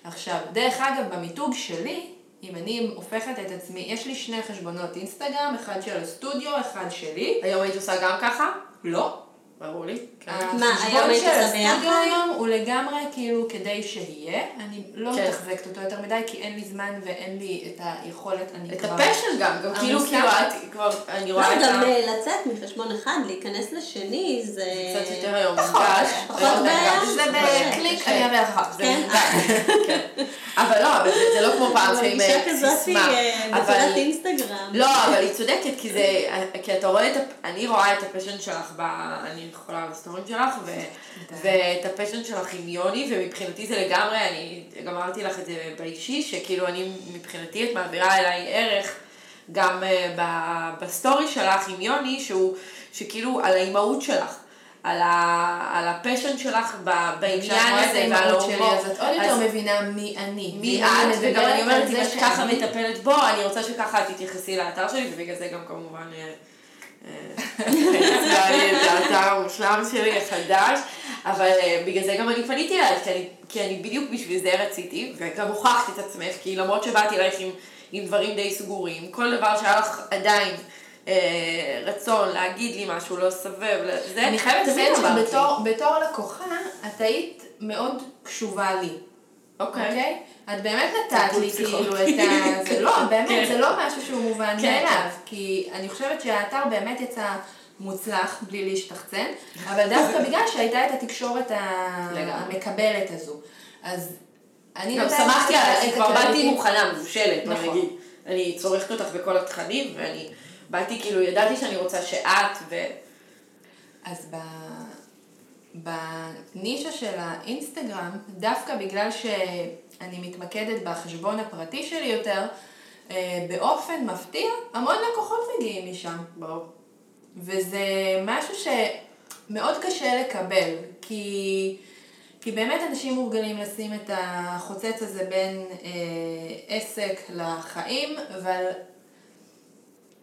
עכשיו, דרך אגב, במיתוג שלי, אם אני הופכת את עצמי, יש לי שני חשבונות אינסטגרם, אחד של הסטודיו, אחד שלי. היום היית עושה גם ככה? לא. ברור לי. כן. מה, היום החשבון היית הסטודיו ביחד? היום הוא לגמרי כאילו כדי שיהיה, אני לא כן. מתחזקת אותו יותר מדי, כי אין לי זמן ואין לי את היכולת, אני את כבר... ה passion גם, גם כאילו. כאילו, את כבר, אני לא, רואה את גם ה... אה, לצאת מחשבון אחד, להיכנס לשני, זה... קצת יותר היום פחות, מונגש. פחות בעיה. זה בקליק, קשה. אני אעביר לך. זה כן. כן. אבל לא, אבל זה- לא כמו פעם אבל שעם אישה אה, כזאת סיסמה. אה, בצורת אינסטגרם. לא, אבל היא צודקת, כי זה, כי אתה רואה את, אני רואה את ה passion שלך, ב, אני יכולה בסטורים שלך, ו, ואת ה passion שלך עם יוני, ומבחינתי זה לגמרי, אני גם אמרתי לך את זה באישי, שכאילו אני, מבחינתי את מעבירה אליי ערך, גם אה, ב, בסטורי שלך עם יוני, שהוא, שכאילו על האימהות שלך. על, ה, על הפשן שלך ב, בעניין הזה ועל ההומור. אז את עוד יותר מבינה מי אני. מי את, וגם אני אומרת, אם את ככה מטפלת בו, אני רוצה שככה את תתייחסי לאתר שלי, ובגלל זה גם כמובן... אה, האתר המושלם שלי החדש, אבל אה, בגלל זה גם אני פניתי אלייך, כי אני- כי אני בדיוק בשביל זה רציתי, וגם הוכחת את עצמך, כי למרות שבאתי אלייך עם, עם דברים די סגורים, כל דבר שהיה לך עדיין אה, רצון להגיד לי משהו, לא סבב, זה, אני חייבת לציין. שבתור בתור לקוחה, את היית מאוד קשובה לי. אוקיי. אוקיי? את באמת נתת לי כאילו. את ה... זה לא, באמת, כן. זה לא משהו שהוא מובן כן, מאליו. כי אני חושבת שהאתר באמת יצא מוצלח, בלי להשתחצן, אבל דווקא בגלל שהייתה את התקשורת. המקבלת הזו. אז אני גם שמחתי עלייך, כבר באתי. מוכנה, מבושלת, בוא נכון. נגיד. אני צורכת אותך בכל התכנים, ואני באתי כאילו, ידעתי שאני רוצה שאת, ו... אז ב... בנישה של האינסטגרם, דווקא בגלל שאני מתמקדת בחשבון הפרטי שלי יותר, אה, באופן מפתיע, המון לקוחות מגיעים משם. ברור. וזה משהו שמאוד קשה לקבל, כי, כי באמת אנשים מורגלים לשים את החוצץ הזה בין אה, עסק לחיים, אבל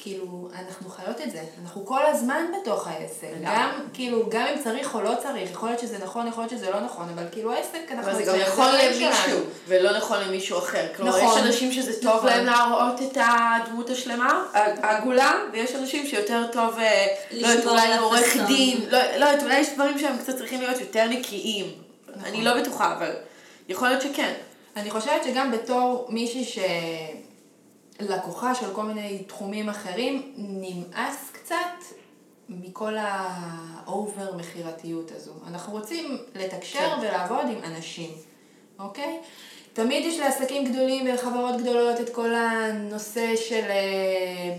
כאילו, אנחנו חיות את זה, אנחנו כל הזמן בתוך העסק. גם, כאילו, גם אם צריך או לא צריך, יכול להיות שזה נכון, יכול להיות שזה לא נכון, אבל כאילו העסק, אנחנו... אבל זה גם זה נכון למישהו. ולא נכון למישהו אחר. כלומר, נכון. יש אנשים שזה טוב נכון. להם להראות את הדמות השלמה, העגולה, ויש אנשים שיותר טוב, אה, לא יודעת, אולי על עורך הפאסון. דין, לא לא יודעת, אולי יש דברים שהם קצת צריכים להיות יותר נקיים. נכון. אני לא בטוחה, אבל יכול להיות שכן. אני חושבת שגם בתור מישהי ש... לקוחה של כל מיני תחומים אחרים, נמאס קצת מכל ה over מכירתיות הזו. אנחנו רוצים לתקשר כן. ולעבוד עם אנשים, אוקיי? תמיד יש לעסקים גדולים ולחברות גדולות את כל הנושא של... אה,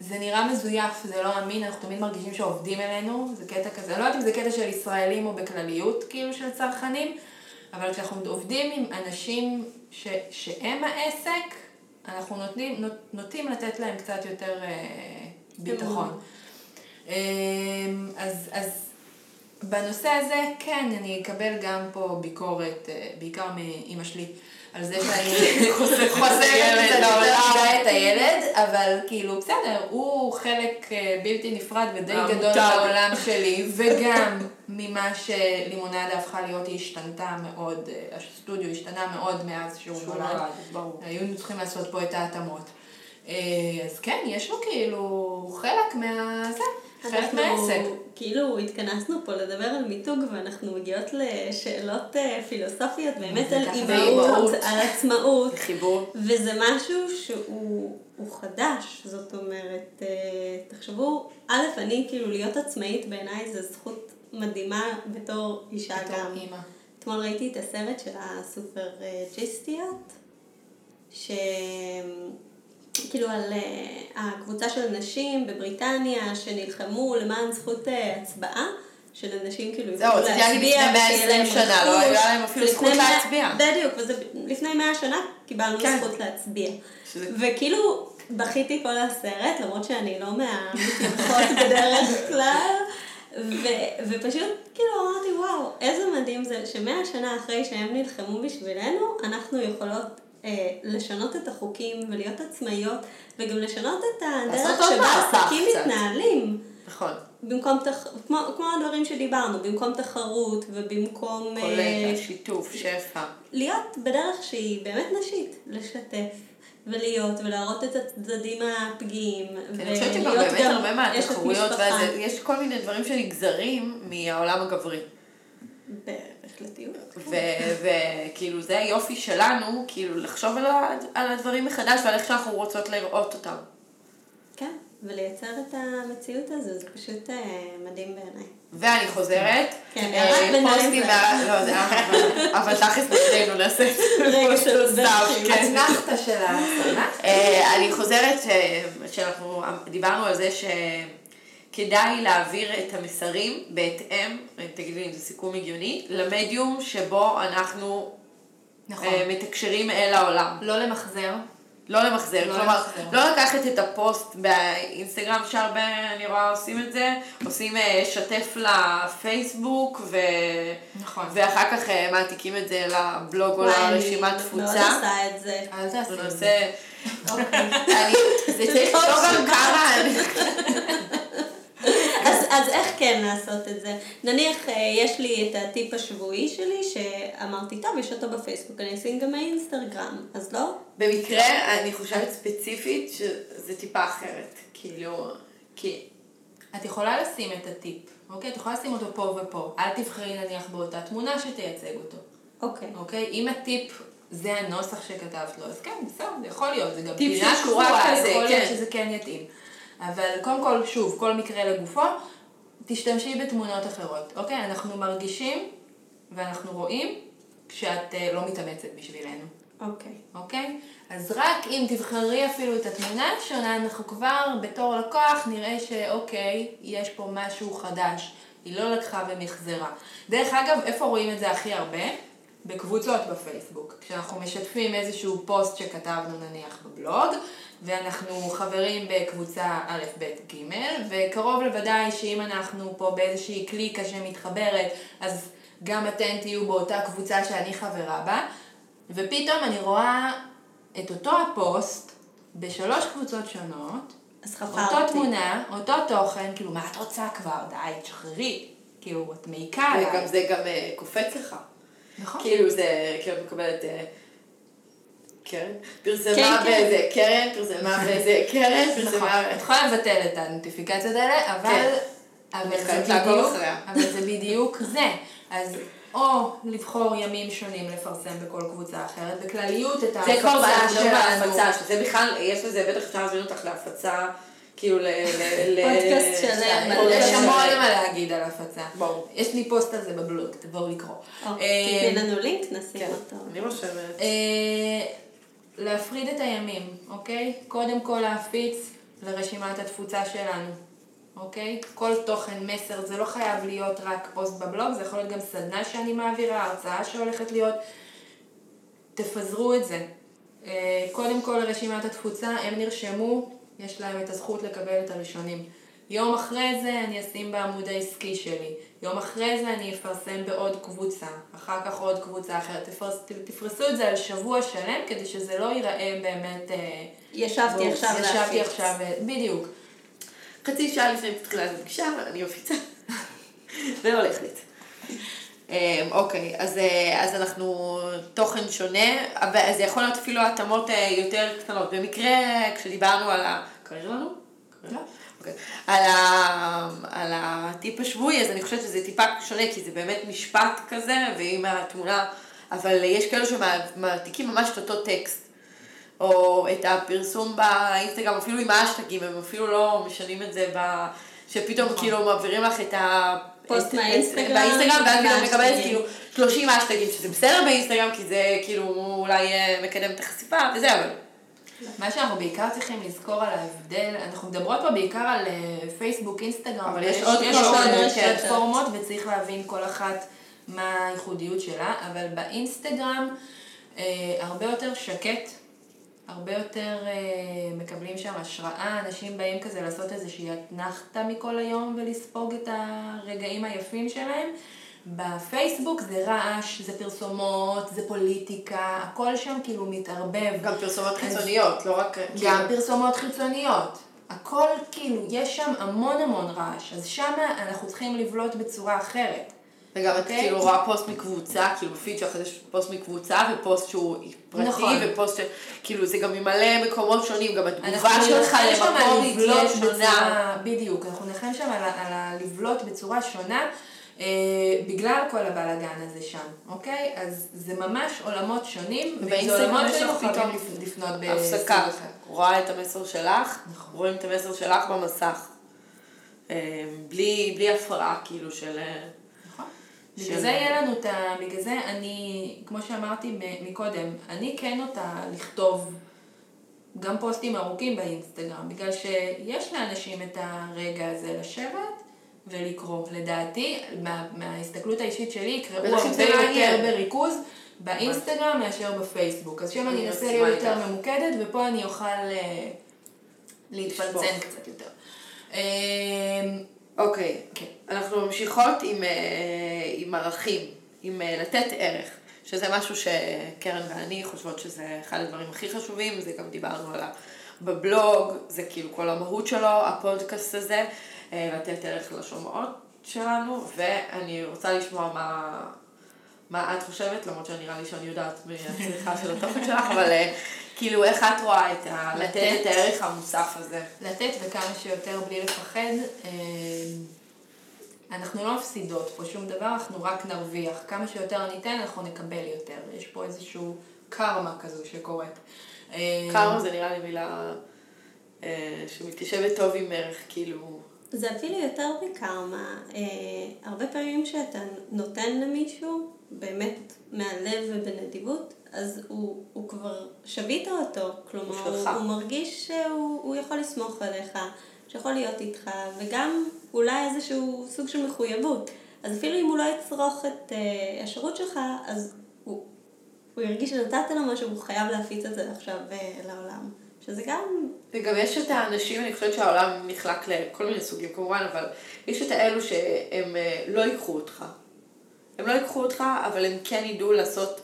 זה נראה מזויף, זה לא אמין, אנחנו תמיד מרגישים שעובדים עלינו, זה קטע כזה, אני לא יודעת אם זה קטע של ישראלים או בכלליות, כאילו של צרכנים, אבל כשאנחנו עובדים עם אנשים ש, שהם העסק, אנחנו נותנים, נות, נוטים לתת להם קצת יותר אה, ביטחון. אה, אז, אז בנושא הזה, כן, אני אקבל גם פה ביקורת, אה, בעיקר מאימא שלי, על זה שאני חושפת הילד קצת יותר לעולם. מדי את הילד, אבל כאילו, בסדר, הוא חלק אה, בלתי נפרד ודי. גדול מהעולם שלי, וגם ממה שלימונדה הפכה להיות, היא השתנתה מאוד, אה, הסטודיו השתנה מאוד מאז שהוא נולד. היו צריכים לעשות פה את ההתאמות. אה, אז כן, יש לו כאילו חלק מה... זה, חלק מהעסק. כאילו התכנסנו פה לדבר על מיתוג ואנחנו מגיעות לשאלות אה, פילוסופיות באמת על אימהות. על עצמאות. חיבור. וזה משהו שהוא הוא חדש, זאת אומרת, אה, תחשבו, א', אני כאילו להיות עצמאית בעיניי זה זכות מדהימה בתור אישה בתור גם. אימא. אתמול ראיתי את הסרט של הסופרג'יסטיות, ש... כאילו על אה, הקבוצה של נשים בבריטניה שנלחמו למען זכות אה, הצבעה. של אנשים כאילו זהו, רציתי להגיד לפני 120 ושיהיה להם שנה, לא. היה להם אפילו זכות להצביע. בדיוק, וזה לפני 100 שנה קיבלנו כן. זכות להצביע. שזה- וכאילו, בכיתי כל הסרט, למרות שאני לא מהמתמחות בדרך כלל, ו- ופשוט כאילו אמרתי, וואו, איזה מדהים זה שמאה שנה אחרי שהם נלחמו בשבילנו, אנחנו יכולות אה, לשנות את החוקים ולהיות עצמאיות, וגם לשנות את הדרך שבה קצת. מתנהלים. נכון. במקום, תח... כמו, כמו הדברים שדיברנו, במקום תחרות ובמקום... כולל אה, שיתוף, שפע. להיות בדרך שהיא באמת נשית, לשתף. ולהיות, ולהראות את הצדדים הפגיעים. אני חושבת שגם ולהיות באמת הרבה מהתחרויות. יש כל מיני דברים שנגזרים מהעולם הגברי. בהחלטיות. וכאילו זה היופי שלנו, כאילו לחשוב על על הדברים מחדש ועל איך שאנחנו רוצות לראות אותם. כן, ולייצר את המציאות הזו, זה פשוט אה, מדהים בעיניי. ואני חוזרת. כן, אה, פוסטים לא, זה אבל- אבל תכלס בשנינו נעשה את זה. כן. אתנחתא של הסדנה. אה, אני חוזרת ש- שאנחנו דיברנו על זה שכדאי להעביר את המסרים בהתאם, תגידי לי אם זה סיכום הגיוני, למדיום שבו אנחנו נכון. אה, מתקשרים אל העולם. לא למחזר. לא למחזר, לא כלומר, למחזר. לא לקחת את הפוסט באינסטגרם שהרבה, אני רואה, עושים את זה, עושים אה, שתף לפייסבוק, ו... נכון. ואחר כך אה, מעתיקים את זה לבלוג או וואי, אני לרשימת מאוד תפוצה. עושה את זה. אל תעשי את זה. אני, זה צריך גם שבאת. כמה, אז, אז איך כן לעשות את זה? נניח אה, יש לי את הטיפ השבועי שלי, שאמרתי, טוב, יש אותו בפייסבוק, אני אשים גם באינסטגרם, אז לא? במקרה, אני חושבת ספציפית שזה טיפה אחרת, כאילו, כי... את יכולה לשים את הטיפ, אוקיי? את יכולה לשים אותו פה ופה. אל תבחרי נניח באותה תמונה שתייצג אותו, אוקיי. אוקיי? אם הטיפ זה הנוסח שכתבת לו, אז כן, בסדר, זה יכול להיות. זה גם טיפ פינה של שורה כזה, יכול להיות כן. שזה כן יתאים. אבל קודם כל, שוב, כל מקרה לגופו, תשתמשי בתמונות אחרות, אוקיי? אנחנו מרגישים ואנחנו רואים כשאת אה, לא מתאמצת בשבילנו. אוקיי. אוקיי? אז רק אם תבחרי אפילו את התמונה השונה, אנחנו כבר בתור לקוח נראה שאוקיי, יש פה משהו חדש. היא לא לקחה ומחזרה. דרך אגב, איפה רואים את זה הכי הרבה? בקבוצות בפייסבוק. כשאנחנו משתפים איזשהו פוסט שכתבנו נניח בבלוג, ואנחנו חברים בקבוצה א', ב', ג', וקרוב לוודאי שאם אנחנו פה באיזושהי קליקה שמתחברת, אז גם אתן תהיו באותה קבוצה שאני חברה בה, ופתאום אני רואה את אותו הפוסט בשלוש קבוצות שונות, אז חפרתי. אותו תמונה, אותו תוכן, כאילו, מה את רוצה כבר? די, תשחררי. כאילו, את מעיקה עליי. וגם זה גם אה, קופץ לך. נכון. כאילו זה, כאילו את מקבלת אה, קרן, פרסמה כן. באיזה קרן, פרסמה באיזה קרן, נכון. פרסמה... את יכולה לבטל את הנוטיפיקציות האלה, אבל... כן. אבל זה בדיוק, זה בדיוק זה. אז או לבחור ימים שונים לפרסם בכל קבוצה אחרת, בכלליות את זה כבר ההפצה אנחנו מדברים על שלנו. ההפצה, שזה בכלל, יש לזה, בטח אפשר להזמין אותך להפצה, כאילו ל... ל- ל- פודקאסט שלם. יש המון. מה להגיד על הפצה. ברור. יש לי פוסט על זה בבלוג, תבואו לקרוא. אוקיי, אה, תתני לנו לינק, נשים כן, אותו. אני רושמת. להפריד את הימים, אוקיי? קודם כל להפיץ לרשימת התפוצה שלנו, אוקיי? כל תוכן, מסר, זה לא חייב להיות רק פוסט בבלוג, זה יכול להיות גם סדנה שאני מעבירה, הרצאה שהולכת להיות. תפזרו את זה. אה, קודם כל לרשימת התפוצה, הם נרשמו, יש להם את הזכות לקבל את הראשונים. יום אחרי זה אני אשים בעמוד העסקי שלי. יום אחרי זה אני אפרסם בעוד קבוצה. אחר כך עוד קבוצה אחרת. תפרס, תפרסו את זה על שבוע שלם, כדי שזה לא ייראה באמת... אה, ישבתי בואו, עכשיו ישבתי להפיץ. עכשיו, אה, בדיוק. חצי שעה לפני תחילת הפגישה, אני מפיצה. והולכת. אמ, אוקיי, אז, אה, אז אנחנו תוכן שונה, אבל זה יכול להיות אפילו התאמות יותר קטנות. במקרה, כשדיברנו על ה... קריר לנו? אוקיי. על, ה... על הטיפ השבועי, אז אני חושבת שזה טיפה שונה, כי זה באמת משפט כזה, ועם התמונה, אבל יש כאלו שמעתיקים ממש את אותו טקסט. או את הפרסום באינסטגרם, אפילו עם האשטגים, הם אפילו לא משנים את זה ב... שפתאום כאילו מעבירים לך את ה... פוסט מהאינסטגרם, באינסטגרם, ואז והאשטגים. מקבלת כאילו 30 האשטגים, שזה בסדר באינסטגרם, כי זה כאילו אולי אה, מקדם את החשיפה, וזה, אבל... מה שאנחנו בעיקר צריכים לזכור על ההבדל, אנחנו מדברות פה בעיקר על אה, פייסבוק, אינסטגרם, אבל יש עוד. פלטפורמות וצריך להבין כל אחת מה הייחודיות שלה, אבל באינסטגרם אה, הרבה יותר שקט, הרבה יותר אה, מקבלים שם השראה, אנשים באים כזה לעשות איזושהי אתנחתא מכל היום ולספוג את הרגעים היפים שלהם. בפייסבוק זה רעש, זה פרסומות, זה פוליטיקה, הכל שם כאילו מתערבב. גם פרסומות חיצוניות, לא רק... גם כאילו- פרסומות חיצוניות, הכל כאילו, יש שם המון המון רעש, אז שם אנחנו צריכים לבלוט בצורה אחרת. וגם את אוקיי? כאילו רואה פוסט מקבוצה, כאילו בפיד שלך יש פוסט מקבוצה ופוסט שהוא פרטי, נכון. ופוסט ש... כאילו זה גם ממלא מקומות שונים, גם התגובה שלך למקום היא תהיה לבלוט שונה. בצורה, בדיוק, אנחנו נלחם שם על, על הלבלוט בצורה שונה, בגלל כל הבלאגן הזה שם, אוקיי? אז זה ממש עולמות שונים, וזה עולמות חייבים פתאום לפ- לפנות בסוג הפסקה, אחר. רואה את המסר שלך, נכון. רואים את המסר שלך במסך. אה, בלי, בלי הפרעה כאילו של... אה, נכון. של- בגלל זה יהיה לנו את ה... בגלל זה אני, כמו שאמרתי מקודם, אני כן נוטה לכתוב גם פוסטים ארוכים באינסטגרם, בגלל שיש לאנשים את הרגע הזה לשבת ולקרוא. לדעתי, מה, מההסתכלות האישית שלי, יקראו הרבה יותר. בריכוז באינסטגרם מאשר בפייסבוק. אז שם אני אנסה להיות יותר. ממוקדת, ופה אני אוכל אה, להתפלצן. קצת יותר. אה, אוקיי, כן. אנחנו ממשיכות עם, אה, ערכים, עם אה, לתת ערך, שזה משהו שקרן ואני חושבות שזה אחד הדברים הכי חשובים, זה גם דיברנו עליו בבלוג, זה כאילו כל המהות שלו, הפודקאסט הזה, לתת ערך לשומעות שלנו, ואני רוצה לשמוע מה, מה את חושבת, למרות שנראה לי שאני יודעת מהצריכה של התוכן שלך, אבל אה, כאילו איך את רואה את ה... לתת. את הערך המוסף הזה. לתת וכמה שיותר בלי לפחד. אה, אנחנו לא מפסידות פה שום דבר, אנחנו רק נרוויח. כמה שיותר ניתן, אנחנו נקבל יותר. יש פה איזשהו קרמה כזו שקורית. אה, קרמה זה נראה לי מילה אה, שמתיישבת טוב עם ערך, כאילו... זה אפילו יותר מקרמה. אה, הרבה פעמים שאתה נותן למישהו, באמת מהלב ובנדיבות, אז הוא, הוא כבר שבית אותו. כלומר, הוא הוא, מרגיש שהוא הוא יכול לסמוך עליך, שיכול להיות איתך, וגם אולי איזשהו סוג של מחויבות. אז אפילו אם הוא לא יצרוך את אה, השירות שלך, אז הוא, הוא ירגיש שנתת לו משהו, הוא חייב להפיץ את זה עכשיו אה, לעולם. שזה גם וגם יש את האנשים, אני חושבת שהעולם נחלק לכל מיני סוגים כמובן, אבל יש את האלו שהם אה, לא ייקחו אותך. הם לא ייקחו אותך, אבל הם כן ידעו לעשות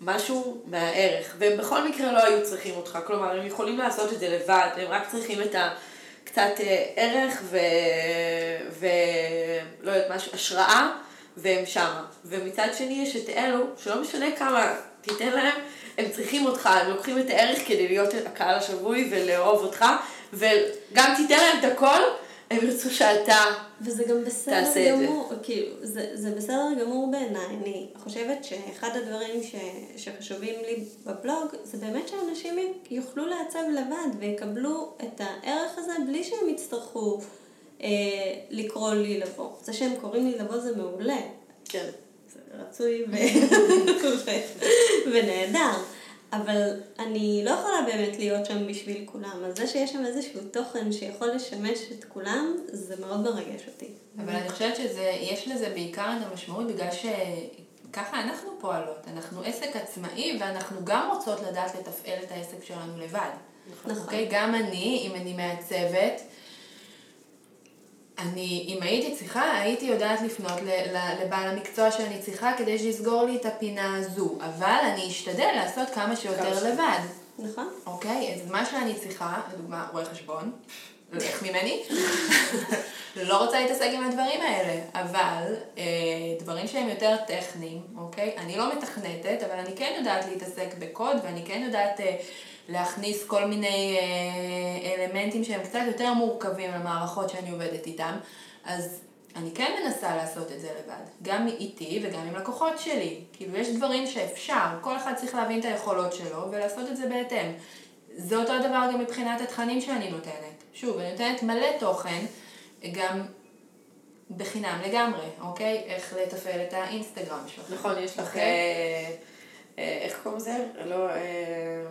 משהו מהערך, והם בכל מקרה לא היו צריכים אותך. כלומר, הם יכולים לעשות את זה לבד, הם רק צריכים את ה... קצת אה, ערך ו... ו... לא יודעת, משהו, השראה, והם שמה. ומצד שני יש את אלו, שלא משנה כמה תיתן להם, הם צריכים אותך, הם לוקחים את הערך כדי להיות הקהל השבוי ולאהוב אותך, וגם תיתן להם את הכל, הם ירצו שאתה... וזה גם בסדר תעשה את זה. גמור, כאילו, זה, זה בסדר גמור בעיניי. אני חושבת שאחד הדברים ש, שחשובים לי בבלוג, זה באמת שאנשים יוכלו לעצב לבד ויקבלו את הערך הזה בלי שהם יצטרכו אה, לקרוא לי לבוא. זה שהם קוראים לי לבוא זה מעולה. כן. רצוי ו... ונהדר. אבל אני לא יכולה באמת להיות שם בשביל כולם. אז זה שיש שם איזשהו תוכן שיכול לשמש את כולם, זה מאוד מרגש אותי. אבל אני חושבת שיש לזה בעיקר את המשמעות בגלל שככה אנחנו פועלות. אנחנו עסק עצמאי ואנחנו גם רוצות לדעת לתפעל את העסק שלנו לבד. נכון. אוקיי? גם אני, אם אני מעצבת, אני, אם הייתי צריכה, הייתי יודעת לפנות לבעל המקצוע שאני צריכה כדי שיסגור לי את הפינה הזו. אבל אני אשתדל לעשות כמה שיותר כמה שיותר. לבד. נכון? אוקיי? אז מה שאני צריכה, לדוגמה, רואה חשבון, לך ממני, לא רוצה להתעסק עם הדברים האלה, אבל אה, דברים שהם יותר טכניים, אוקיי? אני לא מתכנתת, אבל אני כן יודעת להתעסק בקוד, ואני כן יודעת אה, להכניס כל מיני אה, אלמנטים שהם קצת יותר מורכבים למערכות שאני עובדת איתם, אז אני כן מנסה לעשות את זה לבד, גם איתי וגם עם לקוחות שלי. כאילו, יש דברים שאפשר, כל אחד צריך להבין את היכולות שלו ולעשות את זה בהתאם. זה אותו הדבר גם מבחינת התכנים שאני נותנת. שוב, אני נותנת מלא תוכן, גם בחינם לגמרי, אוקיי? איך לתפעל את האינסטגרם שלך. נכון, יש לך... אוקיי? אה, אה, איך קוראים לזה? לא... אה,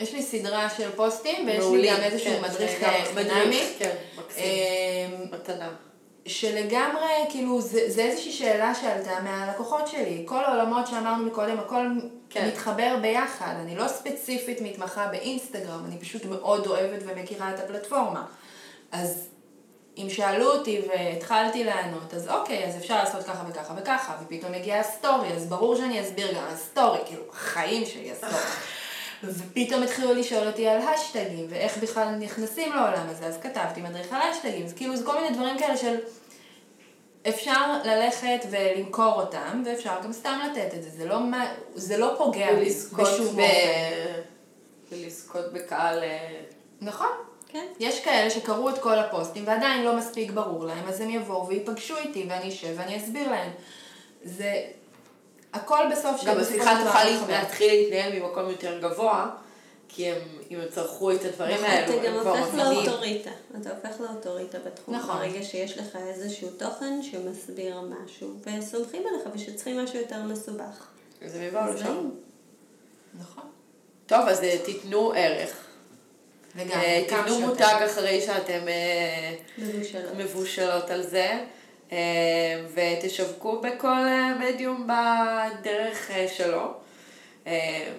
יש לי סדרה של פוסטים, ויש לי גם איזשהו כן, מדריך חינמי. כן, מקסים. אמ, מתנה. שלגמרי, כאילו, זה, זה איזושהי שאלה שעלתה מהלקוחות שלי. כל העולמות שאמרנו מקודם, הכל כן. מתחבר ביחד. אני לא ספציפית מתמחה באינסטגרם, אני פשוט מאוד אוהבת ומכירה את הפלטפורמה. אז אם שאלו אותי והתחלתי לענות, אז אוקיי, אז אפשר לעשות ככה וככה וככה, ופתאום הגיע הסטורי, אז ברור שאני אסביר גם הסטורי, כאילו, החיים שלי הסטורי. ופתאום התחילו לשאול אותי על השטגים, ואיך בכלל נכנסים לעולם הזה, אז כתבתי מדריך על השטגים, אז כאילו זה כל מיני דברים כאלה של... אפשר ללכת ולמכור אותם, ואפשר גם סתם לתת את זה, זה לא, מה, זה לא פוגע בשום ב... אופן. ולזכות בקהל... אה, נכון. כן. יש כאלה שקראו את כל הפוסטים ועדיין לא מספיק ברור להם, אז הם יבואו ויפגשו איתי ואני אשב ואני אסביר להם. זה... הכל בסוף של... גם השיחה תוכל. להתחיל להתנהל ממקום יותר גבוה, כי הם, אם הם צרכו את הדברים נכון, האלו, אתה גם הם כבר הופך מבינים. לאוטוריטה. אתה הופך לאוטוריטה בתחום. נכון. ברגע שיש לך איזשהו תוכן שמסביר משהו, וסומכים עליך ושצריכים משהו יותר מסובך. אז הם יבואו לשם. נכון. טוב, אז אה, תיתנו ערך. וגם, אה, שיותר. מותג אחרי שאתם אה, מבושלות. על זה, ותשווקו בכל אה, מדיום בדרך אה, שלו. אה,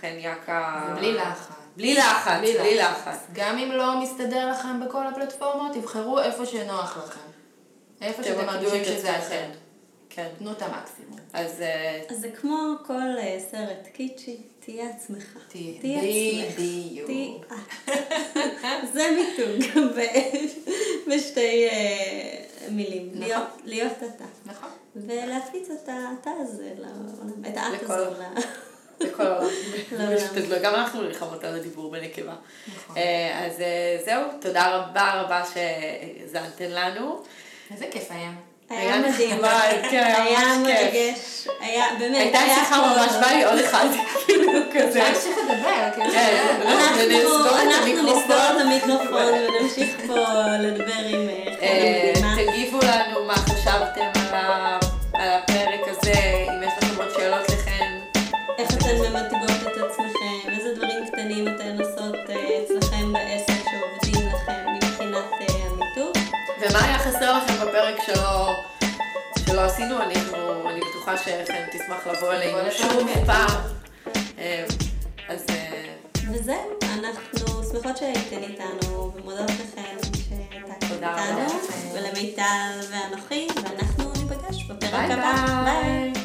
חן יקה... בלי לחץ. בלי לחץ, בלי לחץ. גם אם לא מסתדר לכם בכל הפלטפורמות, תבחרו איפה שנוח לכם. איפה שאתם מרגישים שזה. אחר. כן. תנו את המקסימום. אז אה, אז זה כמו כל אה, סרט קיצ'י, תהיה עצמך. תהיה. עצמך. בדיוק. זה מיתוג בשתי אה, מילים. נכון. להיות- להיות אתה. נכון. ולהפיץ את האתה הזה לעולם. את האט לכל- הזו. ל- בכל העולם. לעולם. משתדלות. גם אנחנו נלחמות על הדיבור בנקבה. נכון. אה, אז אה, זהו, תודה רבה רבה שהאזנתן לנו. איזה כיף היה. היה מדהים. כן, היה. מרגש. היה, באמת, הייתה שיחה ממש, בא לי עוד אחד, כאילו כזה. אפשר להמשיך לדבר, כאילו. אנחנו. נסגור את המיקרופון ונמשיך פה לדבר עם אה, אה. תגיבו לנו מה חשבתם על הפרק הזה, אם יש לכם עוד שאלות לכן. איך אתן ממתיגות את עצמכם, איזה דברים קטנים אתן עושות אה, אצלכם בעסק שעובדים לכם מבחינת המיתוג. ומה היה חסר לכם בפרק שלא, שלא עשינו? אנחנו, אני בטוחה שחן תשמח לבוא אלינו שוב. פעם. אה, אז אה, וזהו, אנחנו שמחות שהייתן איתנו ומודות לכם רבה איתנו. ולמיטל ואנוכי, ואנחנו ניפגש בפרק ביי הבא. ביי.